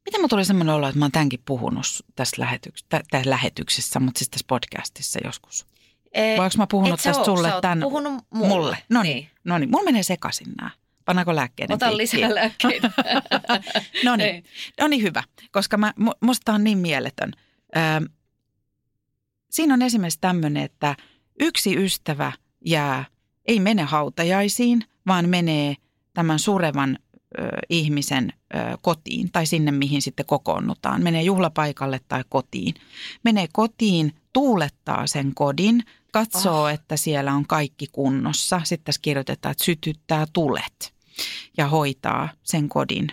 miten mä tuli semmoinen olo, että mä oon tämänkin puhunut tässä lähetyksessä, tässä lähetyksessä, mutta siis tässä podcastissa joskus. Eh, Vai mä puhunut tästä oo, sulle sä tämän? puhunut mulle. mulle. No niin, Niin. no niin. Mulla menee sekaisin nämä. Pannaanko lääkkeiden Ota piikkiin? lisää lääkkeitä. No niin, no niin hyvä, koska mä, mu- musta on niin mieletön. Ö, siinä on esimerkiksi tämmöinen, että yksi ystävä jää, ei mene hautajaisiin, vaan menee tämän surevan ö, ihmisen ö, kotiin tai sinne, mihin sitten kokoonnutaan. Menee juhlapaikalle tai kotiin. Menee kotiin, tuulettaa sen kodin, katsoo, Ah. että siellä on kaikki kunnossa. Sitten tässä kirjoitetaan, että sytyttää tulet ja hoitaa sen kodin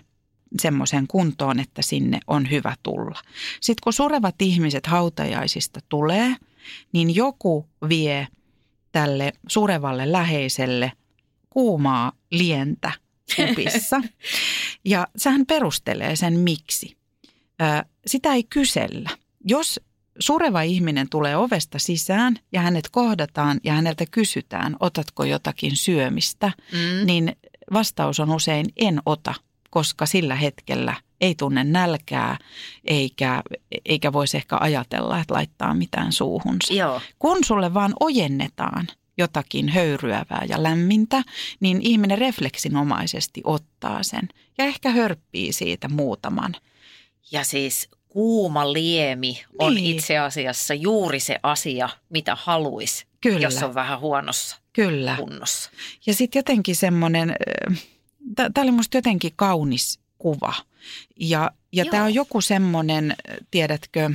semmoiseen kuntoon, että sinne on hyvä tulla. Sitten kun surevat ihmiset hautajaisista tulee, niin joku vie tälle surevalle läheiselle kuumaa lientä kupissa. ja sehän perustelee sen miksi. Sitä ei kysellä. Jos sureva ihminen tulee ovesta sisään ja hänet kohdataan ja häneltä kysytään, otatko jotakin syömistä, Mm. niin vastaus on usein en ota, koska sillä hetkellä ei tunne nälkää eikä, eikä voisi ehkä ajatella, että laittaa mitään suuhunsa. Joo. Kun sulle vaan ojennetaan jotakin höyryävää ja lämmintä, niin ihminen refleksinomaisesti ottaa sen ja ehkä hörppii siitä muutaman. Ja siis kuuma liemi on Niin. itse asiassa juuri se asia, mitä haluaisi, Kyllä, jos on vähän huonossa kyllä. kunnossa. Ja sitten jotenkin semmoinen, tämä oli musta jotenkin kaunis kuva. Ja, ja Joo. tämä on joku semmoinen, tiedätkö,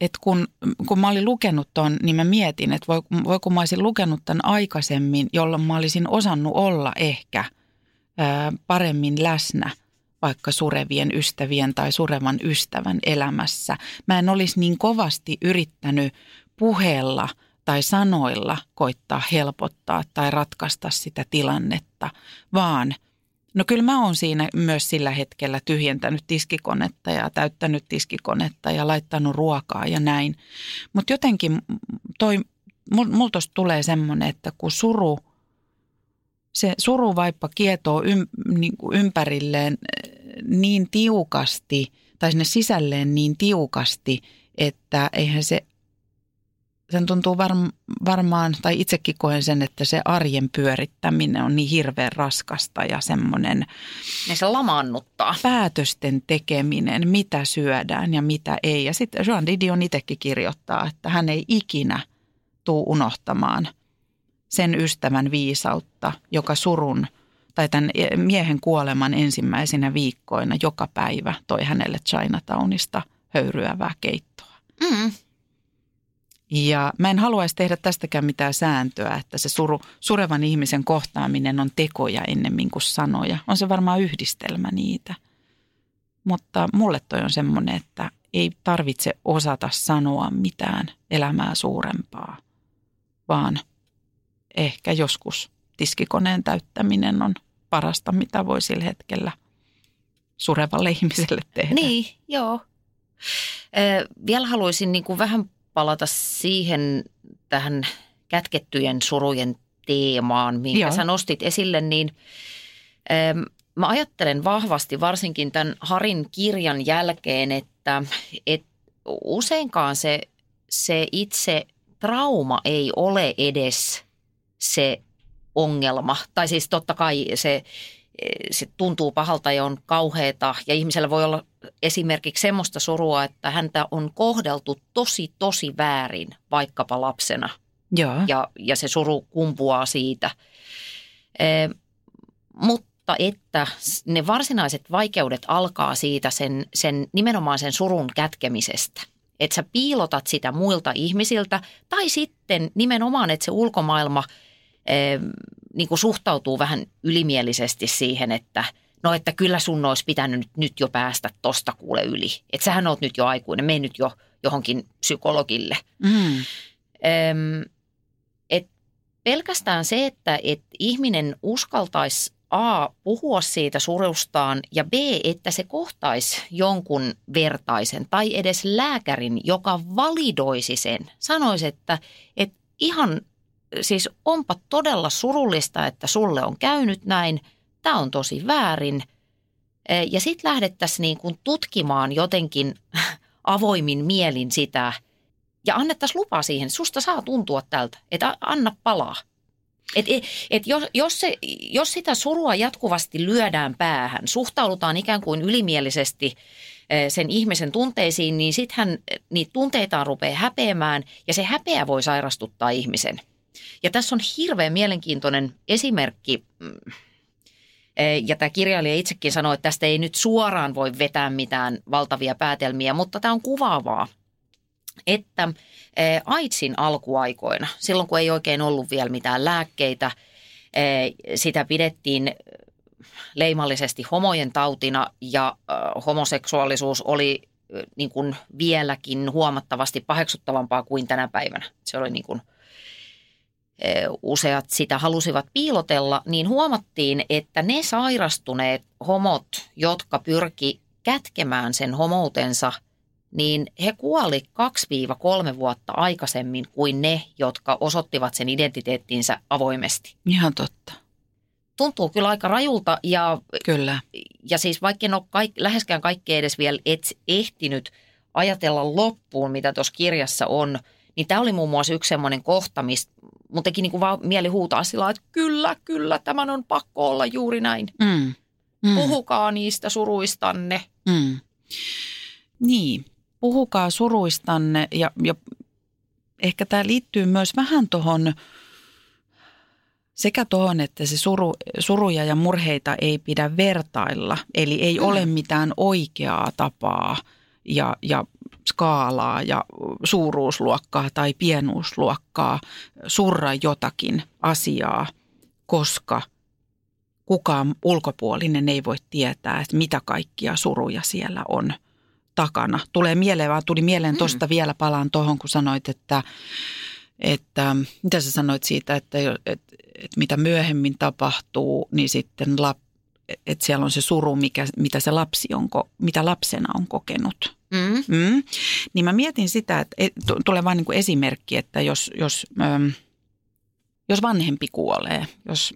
että kun, kun mä olin lukenut ton, niin mä mietin, että voi, voi kun mä olisin lukenut tämän aikaisemmin, jolloin mä olisin osannut olla ehkä ää, paremmin läsnä vaikka surevien ystävien tai surevan ystävän elämässä. Mä en olisi niin kovasti yrittänyt puheella tai sanoilla koittaa helpottaa tai ratkaista sitä tilannetta, vaan no kyllä mä oon siinä myös sillä hetkellä tyhjentänyt tiskikonetta ja täyttänyt tiskikonetta ja laittanut ruokaa ja näin. Mutta jotenkin toi, mul, mul tosta tulee semmoinen, että kun suru, se suruvaippa kietoo ym, niin kuin ympärilleen eh, niin tiukasti tai sinne sisälleen niin tiukasti, että eihän se, sen tuntuu varm, varmaan, tai itsekin koen sen, että se arjen pyörittäminen on niin hirveän raskasta ja semmoinen Niin se lamaannuttaa. päätösten tekeminen, mitä syödään ja mitä ei. Ja sitten Joan Didion itsekin kirjoittaa, että hän ei ikinä tuu unohtamaan sen ystävän viisautta, joka surun tai tämän miehen kuoleman ensimmäisinä viikkoina joka päivä toi hänelle Chinatownista höyryävää keittoa. Mm. Ja mä en haluaisi tehdä tästäkään mitään sääntöä, että se suru, surevan ihmisen kohtaaminen on tekoja ennemmin kuin sanoja. On se varmaan yhdistelmä niitä. Mutta mulle toi on semmoinen, että ei tarvitse osata sanoa mitään elämää suurempaa, vaan ehkä joskus tiskikoneen täyttäminen on parasta, mitä voi sillä hetkellä surevalle ihmiselle tehdä. Niin, joo. Ö, vielä haluaisin niin kuin vähän palata siihen tähän kätkettyjen surujen teemaan, minkä Joo. sä nostit esille, niin ö, mä ajattelen vahvasti varsinkin tämän Harin kirjan jälkeen, että et useinkaan se, se itse trauma ei ole edes se ongelma. Tai siis totta kai se, se tuntuu pahalta ja on kauheata ja ihmisellä voi olla esimerkiksi semmoista surua, että häntä on kohdeltu tosi tosi väärin vaikkapa lapsena Joo. ja, ja se suru kumpuaa siitä. E, mutta että ne varsinaiset vaikeudet alkaa siitä sen, sen nimenomaan sen surun kätkemisestä. Että sä piilotat sitä muilta ihmisiltä tai sitten nimenomaan, että se ulkomaailma e, niin suhtautuu vähän ylimielisesti siihen, että no että kyllä sun olisi pitänyt nyt jo päästä tosta kuule yli. Että sähän oot nyt jo aikuinen, mene nyt jo johonkin psykologille. Mm. Öm, et pelkästään se, että et ihminen uskaltaisi A, puhua siitä surustaan ja B, että se kohtaisi jonkun vertaisen tai edes lääkärin, joka validoisi sen. Sanoisi, että, että ihan siis onpa todella surullista, että sulle on käynyt näin, tämä on tosi väärin. Ja sitten lähdettäisiin niin kuin tutkimaan jotenkin avoimin mielin sitä ja annettaisiin lupa siihen, susta saa tuntua tältä, että anna palaa. Et, et, et jos, jos, se, jos sitä surua jatkuvasti lyödään päähän, suhtaudutaan ikään kuin ylimielisesti sen ihmisen tunteisiin, niin sittenhän niitä tunteitaan rupeaa häpeämään ja se häpeä voi sairastuttaa ihmisen. Ja tässä on hirveän mielenkiintoinen esimerkki, mm, ja tämä kirjailija itsekin sanoi, että tästä ei nyt suoraan voi vetää mitään valtavia päätelmiä, mutta tämä on kuvaavaa, että AIDSin alkuaikoina, silloin kun ei oikein ollut vielä mitään lääkkeitä, sitä pidettiin leimallisesti homojen tautina ja homoseksuaalisuus oli niin kuin vieläkin huomattavasti paheksuttavampaa kuin tänä päivänä. Se oli niin kuin, useat sitä halusivat piilotella, niin huomattiin, että ne sairastuneet homot, jotka pyrki kätkemään sen homoutensa, niin he kuoli 2-3 vuotta aikaisemmin kuin ne, jotka osoittivat sen identiteettinsä avoimesti. Ihan totta. Tuntuu kyllä aika rajulta ja, Kyllä. ja siis vaikka en ole kaik, läheskään kaikkea edes vielä et, ehtinyt ajatella loppuun, mitä tuossa kirjassa on, niin tämä oli muun muassa yksi semmoinen kohta, mistä mun teki niin kuin vaan mieli huutaa sillä että kyllä, kyllä, tämän on pakko olla juuri näin. Mm. Mm. Puhukaa niistä suruistanne. Mm. Niin, puhukaa suruistanne ja, ja ehkä tämä liittyy myös vähän tuohon sekä tuohon, että se suru, suruja ja murheita ei pidä vertailla. Eli ei mm. ole mitään oikeaa tapaa ja, ja skaalaa ja suuruusluokkaa tai pienuusluokkaa surra jotakin asiaa, koska kukaan ulkopuolinen ei voi tietää, että mitä kaikkia suruja siellä on takana. Tulee mieleen, vaan tuli mieleen tuosta mm. vielä palaan tuohon, kun sanoit, että, että mitä sä sanoit siitä, että, että, että mitä myöhemmin tapahtuu, niin sitten lap, että siellä on se suru, mikä, mitä se lapsi on, mitä lapsena on kokenut. Mm. Mm. Niin mä mietin sitä, että et- tu- tulee vain niin esimerkki, että jos, jos, äm, jos vanhempi kuolee, jos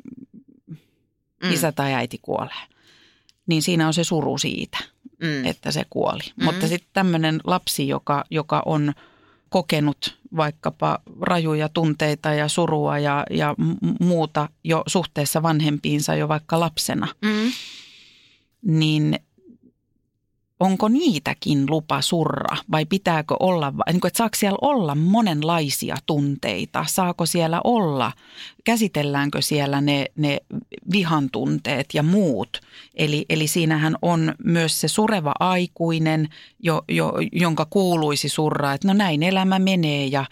Mm. isä tai äiti kuolee, niin siinä on se suru siitä, Mm. että se kuoli. Mm. Mutta sitten tämmöinen lapsi, joka, joka on kokenut vaikkapa rajuja tunteita ja surua ja, ja muuta jo suhteessa vanhempiinsa jo vaikka lapsena, Mm. niin onko niitäkin lupa surra vai pitääkö olla, niin kuin, että saako siellä olla monenlaisia tunteita, saako siellä olla, käsitelläänkö siellä ne, ne vihan tunteet ja muut. Eli, eli siinähän on myös se sureva aikuinen, jo, jo, jonka kuuluisi surra, että no näin elämä menee ja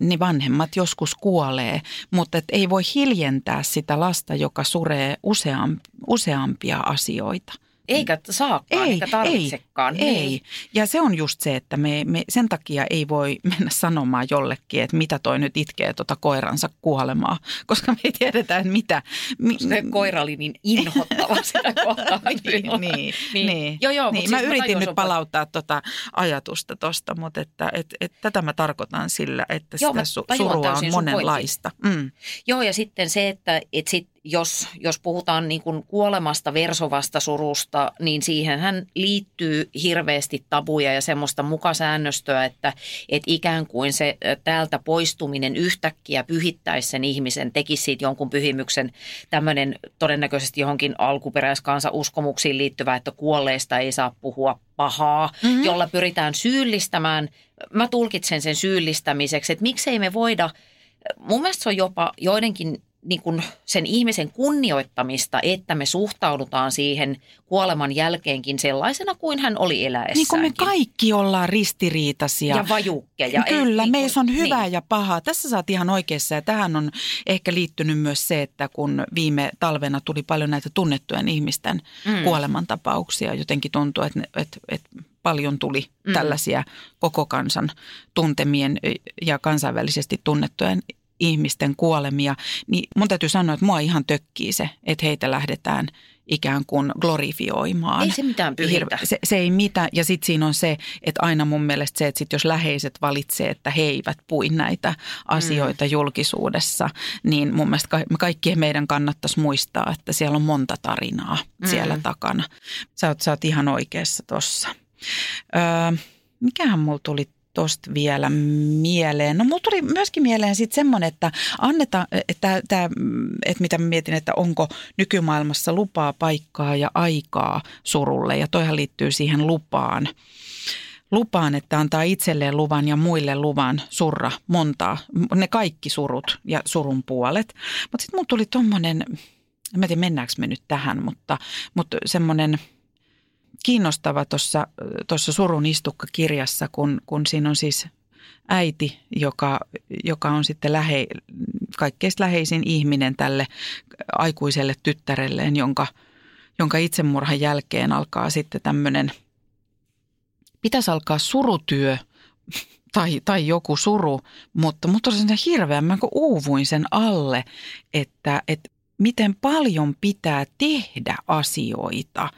ne vanhemmat joskus kuolee, mutta et ei voi hiljentää sitä lasta, joka suree useam, useampia asioita. Eikä saakaan, ei, eikä tarvitsekaan. Ei, niin. ei. Ja se on just se, että me, me sen takia ei voi mennä sanomaan jollekin, että mitä toi nyt itkee tuota koiransa kuolemaa, koska me ei tiedetä, että mitä. Mi- se koira oli niin inhottava sitä kohtaa. niin, niin, niin. niin. Joo, joo, niin. Mä siis yritin mä nyt palauttaa tuota ajatusta tuosta, mutta että, et, et, tätä mä tarkoitan sillä, että joo, sitä su- surua on monenlaista. Mm. Joo, ja sitten se, että et sit jos, jos puhutaan niin kuin kuolemasta versovasta surusta, niin siihenhän liittyy hirveästi tabuja ja semmoista mukasäännöstöä, että, että ikään kuin se täältä poistuminen yhtäkkiä pyhittäisi sen ihmisen, tekisi siitä jonkun pyhimyksen tämmöinen todennäköisesti johonkin alkuperäiskansa uskomuksiin liittyvä, että kuolleista ei saa puhua pahaa, mm-hmm. jolla pyritään syyllistämään. Mä tulkitsen sen syyllistämiseksi, että miksei me voida Mun mielestä se on jopa joidenkin niin kuin sen ihmisen kunnioittamista, että me suhtaudutaan siihen kuoleman jälkeenkin sellaisena kuin hän oli eläessään. Niin kuin me kaikki ollaan ristiriitaisia. Ja vajukkeja. Kyllä, niin meissä on hyvää niin. ja pahaa. Tässä saat ihan oikeassa ja tähän on ehkä liittynyt myös se, että kun viime talvena tuli paljon näitä tunnettujen ihmisten mm. kuolemantapauksia, jotenkin tuntuu, että, että, että paljon tuli mm. tällaisia koko kansan tuntemien ja kansainvälisesti tunnettujen ihmisten kuolemia, niin mun täytyy sanoa, että mua ihan tökkii se, että heitä lähdetään ikään kuin glorifioimaan. Ei se mitään pyhitä. Se, se ei mitään. Ja sitten siinä on se, että aina mun mielestä se, että sit jos läheiset valitsee, että he eivät pui näitä asioita mm. julkisuudessa, niin mun mielestä ka- kaikkien meidän kannattaisi muistaa, että siellä on monta tarinaa mm. siellä takana. Sä oot, sä oot ihan oikeassa tossa. Öö, mikähän mulla tuli tosta vielä mieleen? No mulla tuli myöskin mieleen sitten semmoinen, että annetaan, että, että, että mitä mietin, että onko nykymaailmassa lupaa, paikkaa ja aikaa surulle. Ja toihan liittyy siihen lupaan. Lupaan, että antaa itselleen luvan ja muille luvan surra montaa, ne kaikki surut ja surun puolet. Mutta sitten mulla tuli tommonen, en tiedä mennäänkö me nyt tähän, mutta, mutta semmoinen – kiinnostava tuossa, Surun istukka-kirjassa, kun, kun siinä on siis äiti, joka, joka on sitten lähe, kaikkein läheisin ihminen tälle aikuiselle tyttärelleen, jonka, jonka itsemurhan jälkeen alkaa sitten tämmöinen, pitäisi alkaa surutyö tai, tai joku suru, mutta mutta se hirveän, mä uuvuin sen alle, että, että miten paljon pitää tehdä asioita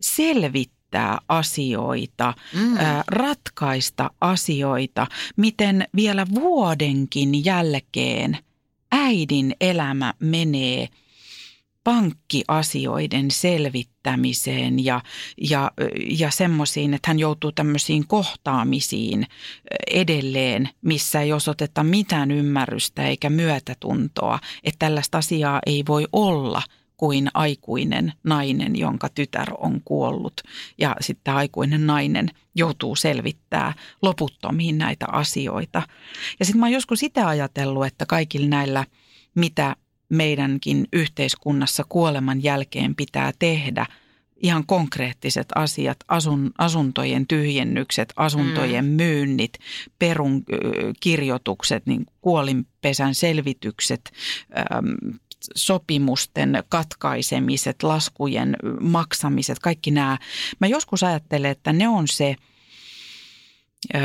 selvittää asioita, mm. ää, ratkaista asioita, miten vielä vuodenkin jälkeen äidin elämä menee pankkiasioiden selvittämiseen ja, ja, ja semmoisiin, että hän joutuu tämmöisiin kohtaamisiin edelleen, missä ei osoiteta mitään ymmärrystä eikä myötätuntoa, että tällaista asiaa ei voi olla – kuin aikuinen nainen, jonka tytär on kuollut. Ja sitten aikuinen nainen joutuu selvittää loputtomiin näitä asioita. Ja sitten mä oon joskus sitä ajatellut, että kaikilla näillä, mitä meidänkin yhteiskunnassa kuoleman jälkeen pitää tehdä, ihan konkreettiset asiat, asun, asuntojen tyhjennykset, asuntojen mm. myynnit, perun kirjoitukset, niin kuolinpesän selvitykset, sopimusten katkaisemiset, laskujen maksamiset, kaikki nämä. Mä joskus ajattelen, että ne on se, öö,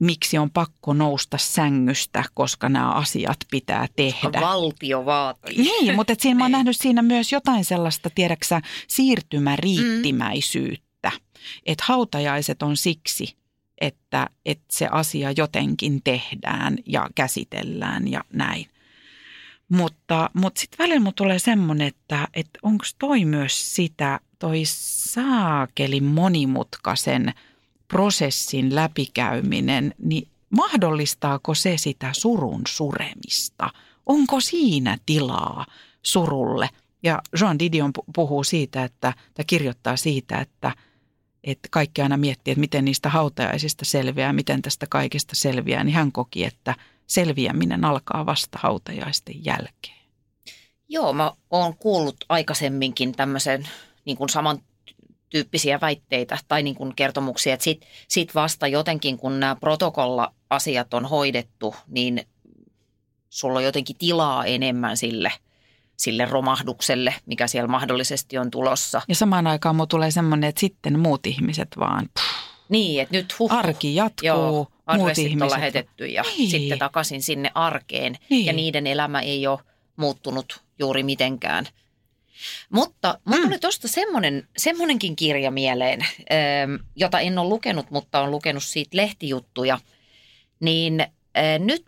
miksi on pakko nousta sängystä, koska nämä asiat pitää tehdä. Valtio vaatii. Niin, mutta et siinä mä oon niin. nähnyt siinä myös jotain sellaista, tiedäksä, siirtymäriittimäisyyttä. Mm. Että hautajaiset on siksi, että, että se asia jotenkin tehdään ja käsitellään ja näin. Mutta, mutta sitten välillä mulla tulee semmoinen, että, että onko toi myös sitä, toi saakeli monimutkaisen prosessin läpikäyminen, niin mahdollistaako se sitä surun suremista? Onko siinä tilaa surulle? Ja Jean Didion puhuu siitä, että, tai kirjoittaa siitä, että, että kaikki aina miettii, että miten niistä hautajaisista selviää, miten tästä kaikesta selviää, niin hän koki, että selviäminen alkaa vasta hautajaisten jälkeen. Joo, mä oon kuullut aikaisemminkin tämmöisen niin kuin samantyyppisiä väitteitä tai niin kuin kertomuksia, että sit, sit vasta jotenkin kun nämä protokolla-asiat on hoidettu, niin sulla on jotenkin tilaa enemmän sille, sille romahdukselle, mikä siellä mahdollisesti on tulossa. Ja samaan aikaan mulla tulee semmoinen, että sitten muut ihmiset vaan, pff, Niin, että nyt huh, arki jatkuu, Joo, muut adressit on lähetetty ja Niin. sitten takaisin sinne arkeen. Niin. Ja niiden elämä ei ole muuttunut juuri mitenkään. Mutta mulla tuli tuosta semmoinen, semmoinenkin kirja mieleen, ähm, jota en ole lukenut, mutta on lukenut siitä lehtijuttuja. Niin äh, nyt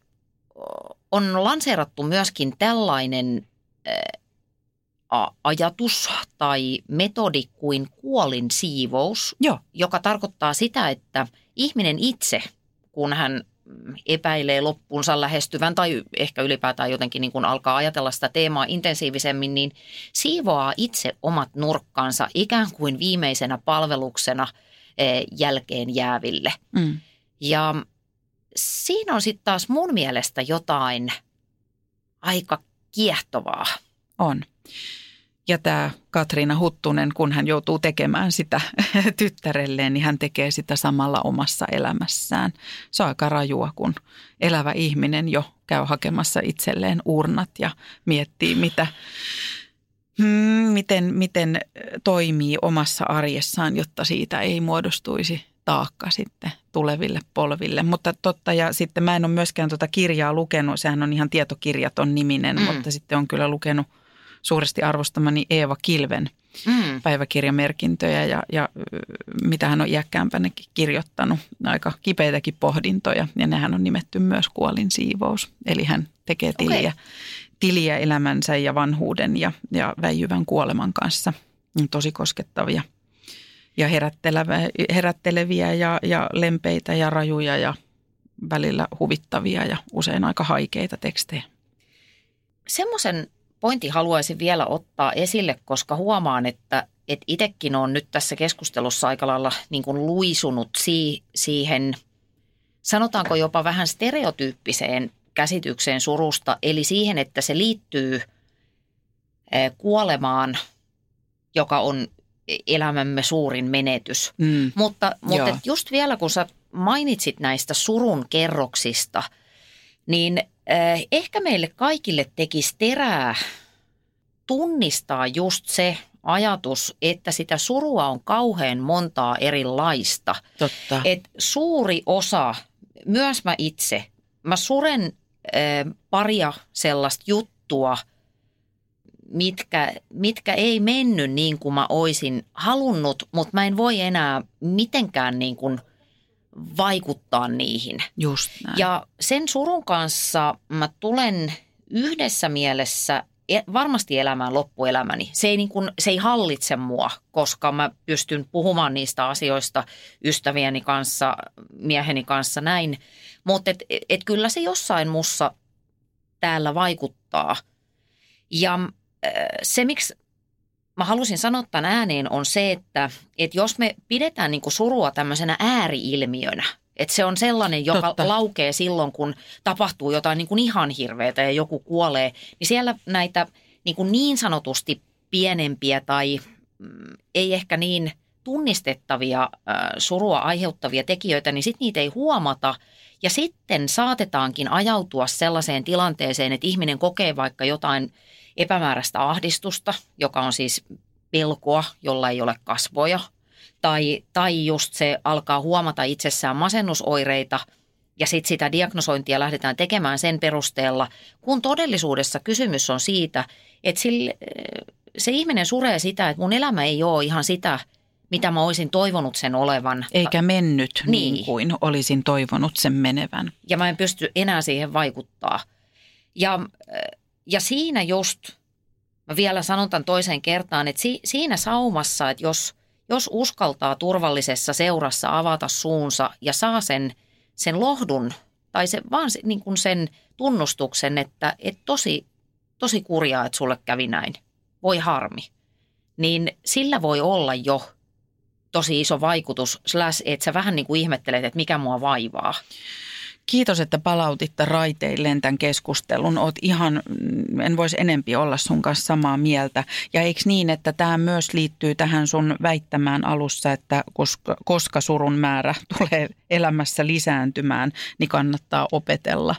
on lanseerattu myöskin tällainen äh, ajatus tai metodi kuin kuolin siivous, Joo, joka tarkoittaa sitä, että ihminen itse, kun hän epäilee loppuunsa lähestyvän tai ehkä ylipäätään jotenkin niin kuin alkaa ajatella sitä teemaa intensiivisemmin, niin siivoaa itse omat nurkkansa ikään kuin viimeisenä palveluksena eh, jälkeen jääville. mm. Ja siinä on sitten taas mun mielestä jotain aika kiehtovaa. on. Ja tämä Katriina Huttunen, kun hän joutuu tekemään sitä tyttärelleen, niin hän tekee sitä samalla omassa elämässään. Se on aika rajua, kun elävä ihminen jo käy hakemassa itselleen urnat ja miettii, mitä, hmm, miten, miten toimii omassa arjessaan, jotta siitä ei muodostuisi taakka sitten tuleville polville. Mutta totta, ja sitten mä en ole myöskään tuota kirjaa lukenut, sehän on ihan tietokirjaton niminen, Mm. mm. mutta sitten on kyllä lukenut suuresti arvostamani Eeva Kilven Mm. päiväkirjamerkintöjä ja, ja mitä hän on iäkkäämpänäkin kirjoittanut, aika kipeitäkin pohdintoja. Ja nehän on nimetty myös kuolin siivous. Eli hän tekee tiliä, Okei. tiliä elämänsä ja vanhuuden ja, ja väijyvän kuoleman kanssa. Tosi koskettavia ja herätteleviä ja, ja lempeitä ja rajuja ja välillä huvittavia ja usein aika haikeita tekstejä. Semmoisen pointin haluaisin vielä ottaa esille, koska huomaan, että et itsekin on nyt tässä keskustelussa aika lailla niin kuin luisunut si- siihen, sanotaanko jopa vähän stereotyyppiseen käsitykseen surusta, eli siihen, että se liittyy kuolemaan, joka on elämämme suurin menetys. Mm. Mutta, mutta Joo. just vielä kun sä mainitsit näistä surun kerroksista, niin ehkä meille kaikille tekisi terää tunnistaa just se ajatus, että sitä surua on kauhean montaa erilaista. Totta. Et suuri osa, myös mä itse, mä suren äh, paria sellaista juttua, mitkä, mitkä ei mennyt niin kuin mä oisin halunnut, mutta mä en voi enää mitenkään niin kuin vaikuttaa niihin. Just näin. Ja sen surun kanssa mä tulen yhdessä mielessä e- varmasti elämään loppuelämäni. Se ei, niin kuin, se ei hallitse mua, koska mä pystyn puhumaan niistä asioista ystävieni kanssa, mieheni kanssa näin. Mutta et, et kyllä se jossain mussa täällä vaikuttaa. Ja äh, se, miksi mä halusin sanoa tämän ääneen, on se, että, että jos me pidetään niin kuin surua tämmöisenä ääriilmiönä, että se on sellainen, joka Totta. laukee silloin, kun tapahtuu jotain niin kuin ihan hirveätä ja joku kuolee, niin siellä näitä niin, kuin niin sanotusti pienempiä tai mm, ei ehkä niin tunnistettavia äh, surua aiheuttavia tekijöitä, niin sitten niitä ei huomata. Ja sitten saatetaankin ajautua sellaiseen tilanteeseen, että ihminen kokee vaikka jotain epämääräistä ahdistusta, joka on siis pelkoa, jolla ei ole kasvoja. Tai, tai just se alkaa huomata itsessään masennusoireita ja sitten sitä diagnosointia lähdetään tekemään sen perusteella, kun todellisuudessa kysymys on siitä, että sille, se ihminen suree sitä, että mun elämä ei ole ihan sitä, mitä mä olisin toivonut sen olevan. Eikä mennyt niin. Niin. kuin olisin toivonut sen menevän. ja mä en pysty enää siihen vaikuttaa. Ja, ja siinä just, mä vielä sanon tämän toiseen kertaan, että si, siinä saumassa, että jos, jos uskaltaa turvallisessa seurassa avata suunsa ja saa sen, sen lohdun tai se, vaan se, niin kuin sen tunnustuksen, että et tosi, tosi kurjaa, että sulle kävi näin, voi harmi, niin sillä voi olla jo tosi iso vaikutus, slash, että sä vähän niin kuin ihmettelet, että mikä mua vaivaa. Kiitos, että palautitte raiteilleen tämän keskustelun. Oot ihan, mm, en voisi enempi olla sun kanssa samaa mieltä. Ja eikö niin, että tämä myös liittyy tähän sun väittämään alussa, että koska, koska surun määrä tulee elämässä lisääntymään, niin kannattaa opetella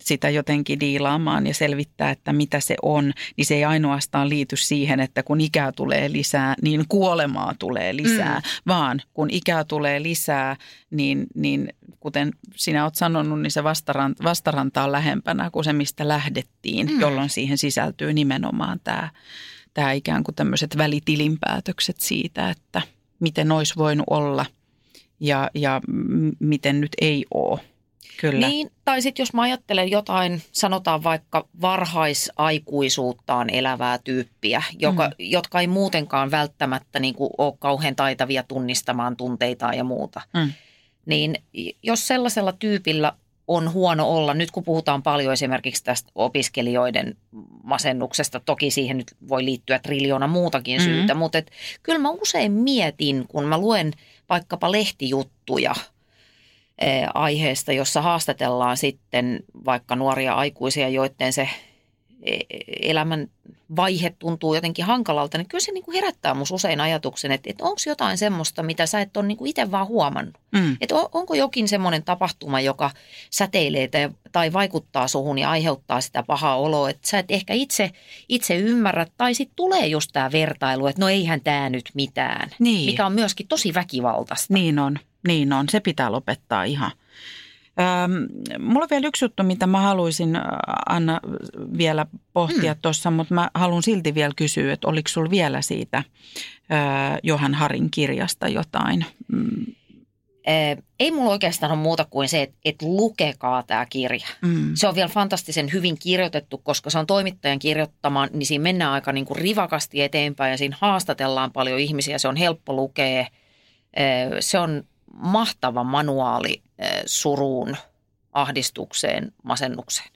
sitä jotenkin diilaamaan ja selvittää, että mitä se on. Niin se ei ainoastaan liity siihen, että kun ikää tulee lisää, niin kuolemaa tulee lisää, mm. vaan kun ikää tulee lisää, niin, niin kuten sinä olet sanonut, niin se vastaranta, vastaranta on lähempänä kuin se, mistä lähdettiin, mm. jolloin siihen sisältyy nimenomaan tämä, tämä ikään kuin tämmöiset välitilinpäätökset siitä, että miten olisi voinut olla ja, ja miten nyt ei ole. Kyllä. Niin, tai sitten jos mä ajattelen jotain, sanotaan vaikka varhaisaikuisuuttaan elävää tyyppiä, joka, mm. jotka ei muutenkaan välttämättä niin kuin ole kauhean taitavia tunnistamaan tunteitaan ja muuta. Mm niin jos sellaisella tyypillä on huono olla, nyt kun puhutaan paljon esimerkiksi tästä opiskelijoiden masennuksesta, toki siihen nyt voi liittyä triljoona muutakin mm-hmm. syytä, mutta et, kyllä mä usein mietin, kun mä luen vaikkapa lehtijuttuja e, aiheesta, jossa haastatellaan sitten vaikka nuoria aikuisia, joiden se elämän vaihe tuntuu jotenkin hankalalta, niin kyllä se niin kuin herättää minussa usein ajatuksen, että, että onko jotain semmoista, mitä sä et ole niin kuin itse vaan huomannut. Mm. Että on, onko jokin semmoinen tapahtuma, joka säteilee tai, tai vaikuttaa suhun ja aiheuttaa sitä pahaa oloa, että sä et ehkä itse, itse ymmärrä, tai sitten tulee just tämä vertailu, että no eihän tämä nyt mitään, niin. mikä on myöskin tosi väkivaltaista. Niin on, niin on. Se pitää lopettaa ihan. Ähm, mulla on vielä yksi juttu, mitä mä haluaisin Anna vielä pohtia hmm. tuossa, mutta mä haluan silti vielä kysyä, että oliko sulla vielä siitä äh, Johan Harin kirjasta jotain? Mm. Ei mulla oikeastaan ole muuta kuin se, että, että lukekaa tämä kirja. Mm. Se on vielä fantastisen hyvin kirjoitettu, koska se on toimittajan kirjoittama, niin siinä mennään aika niin kuin rivakasti eteenpäin ja siinä haastatellaan paljon ihmisiä. Se on helppo lukea. Se on mahtava manuaali suruun, ahdistukseen, masennukseen.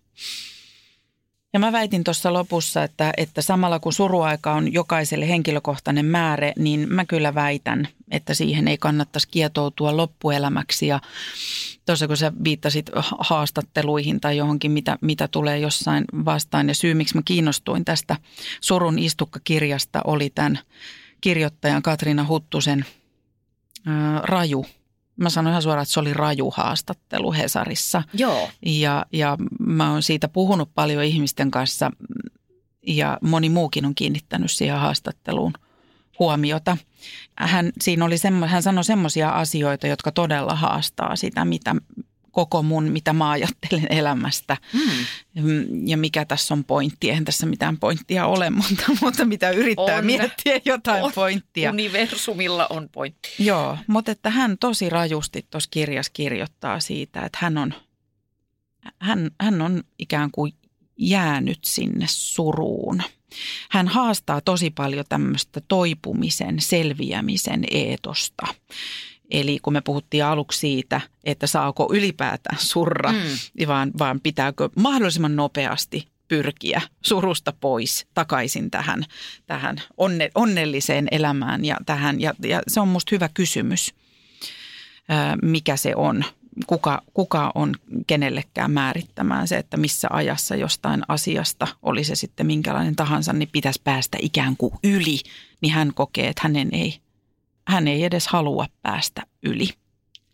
Ja mä väitin tuossa lopussa, että, että samalla kun suruaika on jokaiselle henkilökohtainen määrä, niin mä kyllä väitän, että siihen ei kannattaisi kietoutua loppuelämäksi. Ja tuossa kun sä viittasit haastatteluihin tai johonkin, mitä, mitä tulee jossain vastaan. Ja syy, miksi mä kiinnostuin tästä surun istukkakirjasta, oli tämän kirjoittajan Katriina Huttusen ää, raju – mä sanoin ihan suoraan, että se oli raju haastattelu Hesarissa. Joo. Ja, ja mä oon siitä puhunut paljon ihmisten kanssa ja moni muukin on kiinnittänyt siihen haastatteluun huomiota. Hän, siinä oli semmo, hän sanoi semmoisia asioita, jotka todella haastaa sitä, mitä, koko mun, mitä mä ajattelen elämästä mm. ja mikä tässä on pointti. Eihän tässä mitään pointtia ole, mutta, mutta mitä yrittää on, miettiä jotain on, pointtia. Universumilla on pointti. Joo, mutta että hän tosi rajusti tuossa kirjassa kirjoittaa siitä, että hän on, hän, hän on ikään kuin jäänyt sinne suruun. Hän haastaa tosi paljon tämmöistä toipumisen, selviämisen eetosta. Eli kun me puhuttiin aluksi siitä, että saako ylipäätään surra, mm. vaan, vaan pitääkö mahdollisimman nopeasti pyrkiä surusta pois takaisin tähän, tähän onne, onnelliseen elämään ja tähän. Ja, ja se on musta hyvä kysymys, mikä se on. Kuka, kuka on kenellekään määrittämään se, että missä ajassa jostain asiasta, oli se sitten minkälainen tahansa, niin pitäisi päästä ikään kuin yli, niin hän kokee, että hänen ei – hän ei edes halua päästä yli.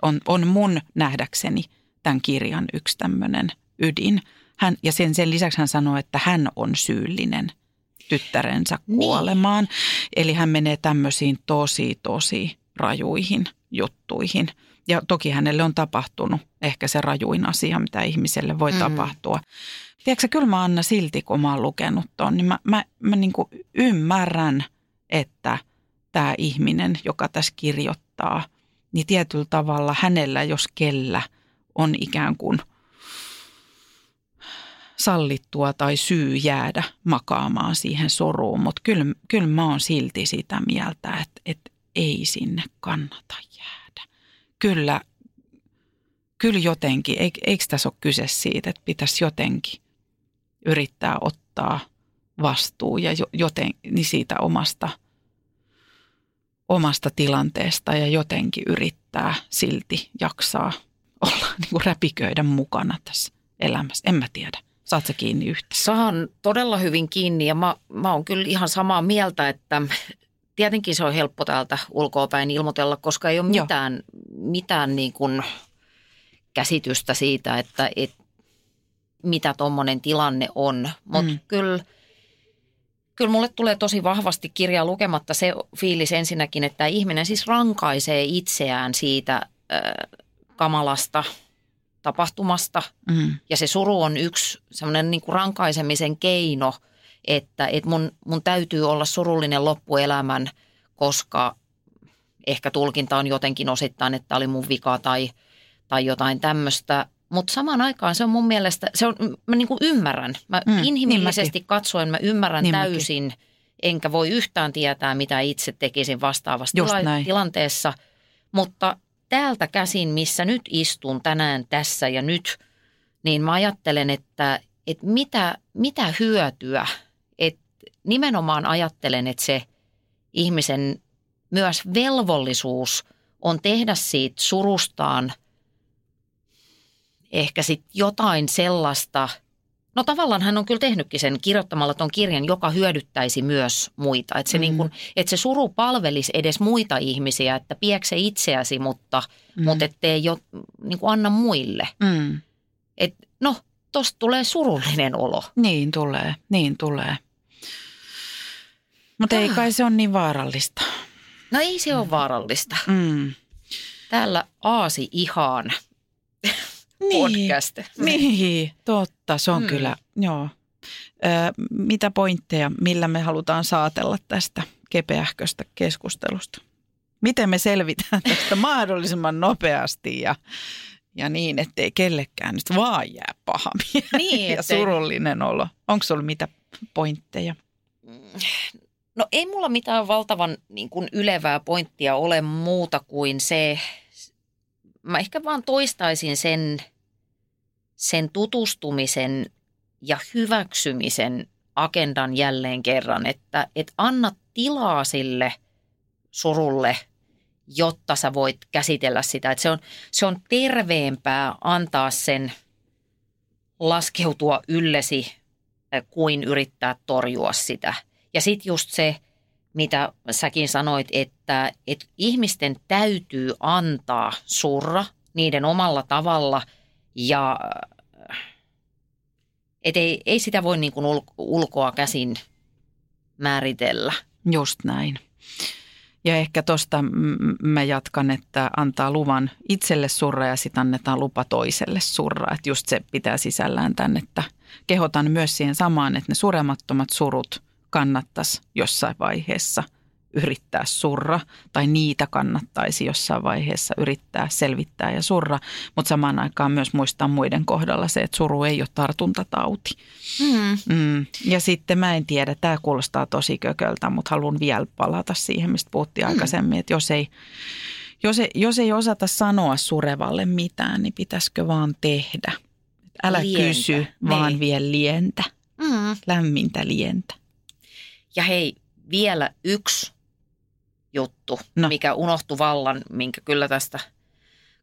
On, on mun nähdäkseni tämän kirjan yksi tämmöinen ydin. Hän, ja sen, sen lisäksi hän sanoi, että hän on syyllinen tyttärensä niin. kuolemaan. Niin. Eli hän menee tämmöisiin tosi, tosi rajuihin juttuihin. Ja toki hänelle on tapahtunut ehkä se rajuin asia, mitä ihmiselle voi mm. tapahtua. Tiedätkö, kyllä mä Anna silti, kun mä oon lukenut ton, niin mä, mä, mä niin ymmärrän, että – tämä ihminen, joka tässä kirjoittaa, niin tietyllä tavalla hänellä, jos kellä, on ikään kuin sallittua tai syy jäädä makaamaan siihen soruun. Mutta kyllä, kyllä mä oon silti sitä mieltä, että, että ei sinne kannata jäädä. Kyllä, kyllä jotenkin, eikö tässä ole kyse siitä, että pitäisi jotenkin yrittää ottaa vastuu ja joten, niin siitä omasta – omasta tilanteesta ja jotenkin yrittää silti jaksaa olla niin kuin räpiköidä mukana tässä elämässä. En mä tiedä. Saat sä kiinni yhtä? Saan todella hyvin kiinni ja mä, mä oon kyllä ihan samaa mieltä, että tietenkin se on helppo täältä ulkoapäin ilmoitella, koska ei ole Joo. mitään, mitään niin kuin käsitystä siitä, että et, mitä tuommoinen tilanne on. Mutta mm. kyllä, kyllä mulle tulee tosi vahvasti kirjaa lukematta se fiilis ensinnäkin, että tämä ihminen siis rankaisee itseään siitä äh, kamalasta tapahtumasta – Mm. ja se suru on yksi semmoinen niin rankaisemisen keino, että, että mun, mun täytyy olla surullinen loppuelämän, koska ehkä tulkinta on jotenkin osittain, että oli mun vika tai, tai jotain tämmöistä. Mutta samaan aikaan se on mun mielestä, se on, mä niin kuin ymmärrän. Mä Mm, mm, niin inhimillisesti katsoen mä ymmärrän Niin niin mäkin. täysin, enkä voi yhtään tietää, mitä itse tekisin vastaavassa Just tila- näin. tilanteessa. Mutta täältä käsin, missä nyt istun tänään tässä ja nyt, niin mä ajattelen, että, että mitä, mitä hyötyä, että nimenomaan ajattelen, että se ihmisen myös velvollisuus on tehdä siitä surustaan ehkä sitten jotain sellaista, no tavallaan hän on kyllä tehnytkin sen kirjoittamalla tuon kirjan, joka hyödyttäisi myös muita. Että se, Mm. mm. niin että se suru palvelisi edes muita ihmisiä, että piekse itseäsi, mutta, Mm. mm. mutta ettei jo niin kuin anna muille. Mm. Et, no, tosta tulee surullinen olo. Niin tulee, niin tulee. Mutta ei kai se ole niin vaarallista. No ei se ole vaarallista. Mm. Täällä Aasi ihan podcast. Niin, totta. Se on Mm. kyllä, joo. Ö, mitä pointteja, millä me halutaan saatella tästä kepeähköstä keskustelusta? Miten me selvitään tästä mahdollisimman nopeasti ja, ja niin, ettei kellekään nyt vaan jää paha mieli Niin, ja ettei- surullinen olo. Onko sulla mitä pointteja? No ei mulla mitään valtavan niin kuin ylevää pointtia ole muuta kuin se, mä ehkä vaan toistaisin sen, sen tutustumisen ja hyväksymisen agendan jälleen kerran, että et anna tilaa sille surulle, jotta sä voit käsitellä sitä. Et se, on, se on terveempää antaa sen laskeutua yllesi äh, kuin yrittää torjua sitä. Ja sitten just se, mitä säkin sanoit, että, että ihmisten täytyy antaa surra niiden omalla tavalla ja et ei, ei sitä voi niin kuin ul- ulkoa käsin määritellä. Just näin. Ja ehkä tuosta mä jatkan, että antaa luvan itselle surra ja sitten annetaan lupa toiselle surra. Että just se pitää sisällään tämän, että kehotan myös siihen samaan, että ne suremattomat surut kannattaisi jossain vaiheessa yrittää surra. Tai niitä kannattaisi jossain vaiheessa yrittää selvittää ja surra. Mutta samaan aikaan myös muistaa muiden kohdalla se, että suru ei ole tartuntatauti. Mm. Mm. Ja sitten mä en tiedä, tämä kuulostaa tosi kököltä, mutta haluan vielä palata siihen, mistä puhuttiin mm. aikaisemmin, että jos ei, jos, ei, jos ei osata sanoa surevalle mitään, niin pitäisikö vaan tehdä. Älä Lientä, kysy, vaan niin. vie lientä, Mm. lämmintä lientä. Ja hei, vielä yksi juttu, No. mikä unohtui vallan, minkä kyllä tästä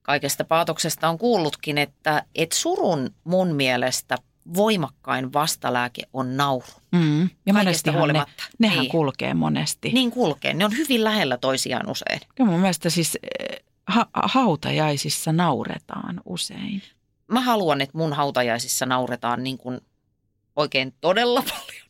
kaikesta paatoksesta on kuullutkin, että et surun mun mielestä voimakkain vastalääke on nauru. Mm. Ja monestihan ne, nehän Niin. kulkee monesti. Niin kulkee, ne on hyvin lähellä toisiaan usein. Kyllä mun mielestä siis eh, ha- hautajaisissa nauretaan usein. Mä haluan, että mun hautajaisissa nauretaan niin kuin oikein todella paljon.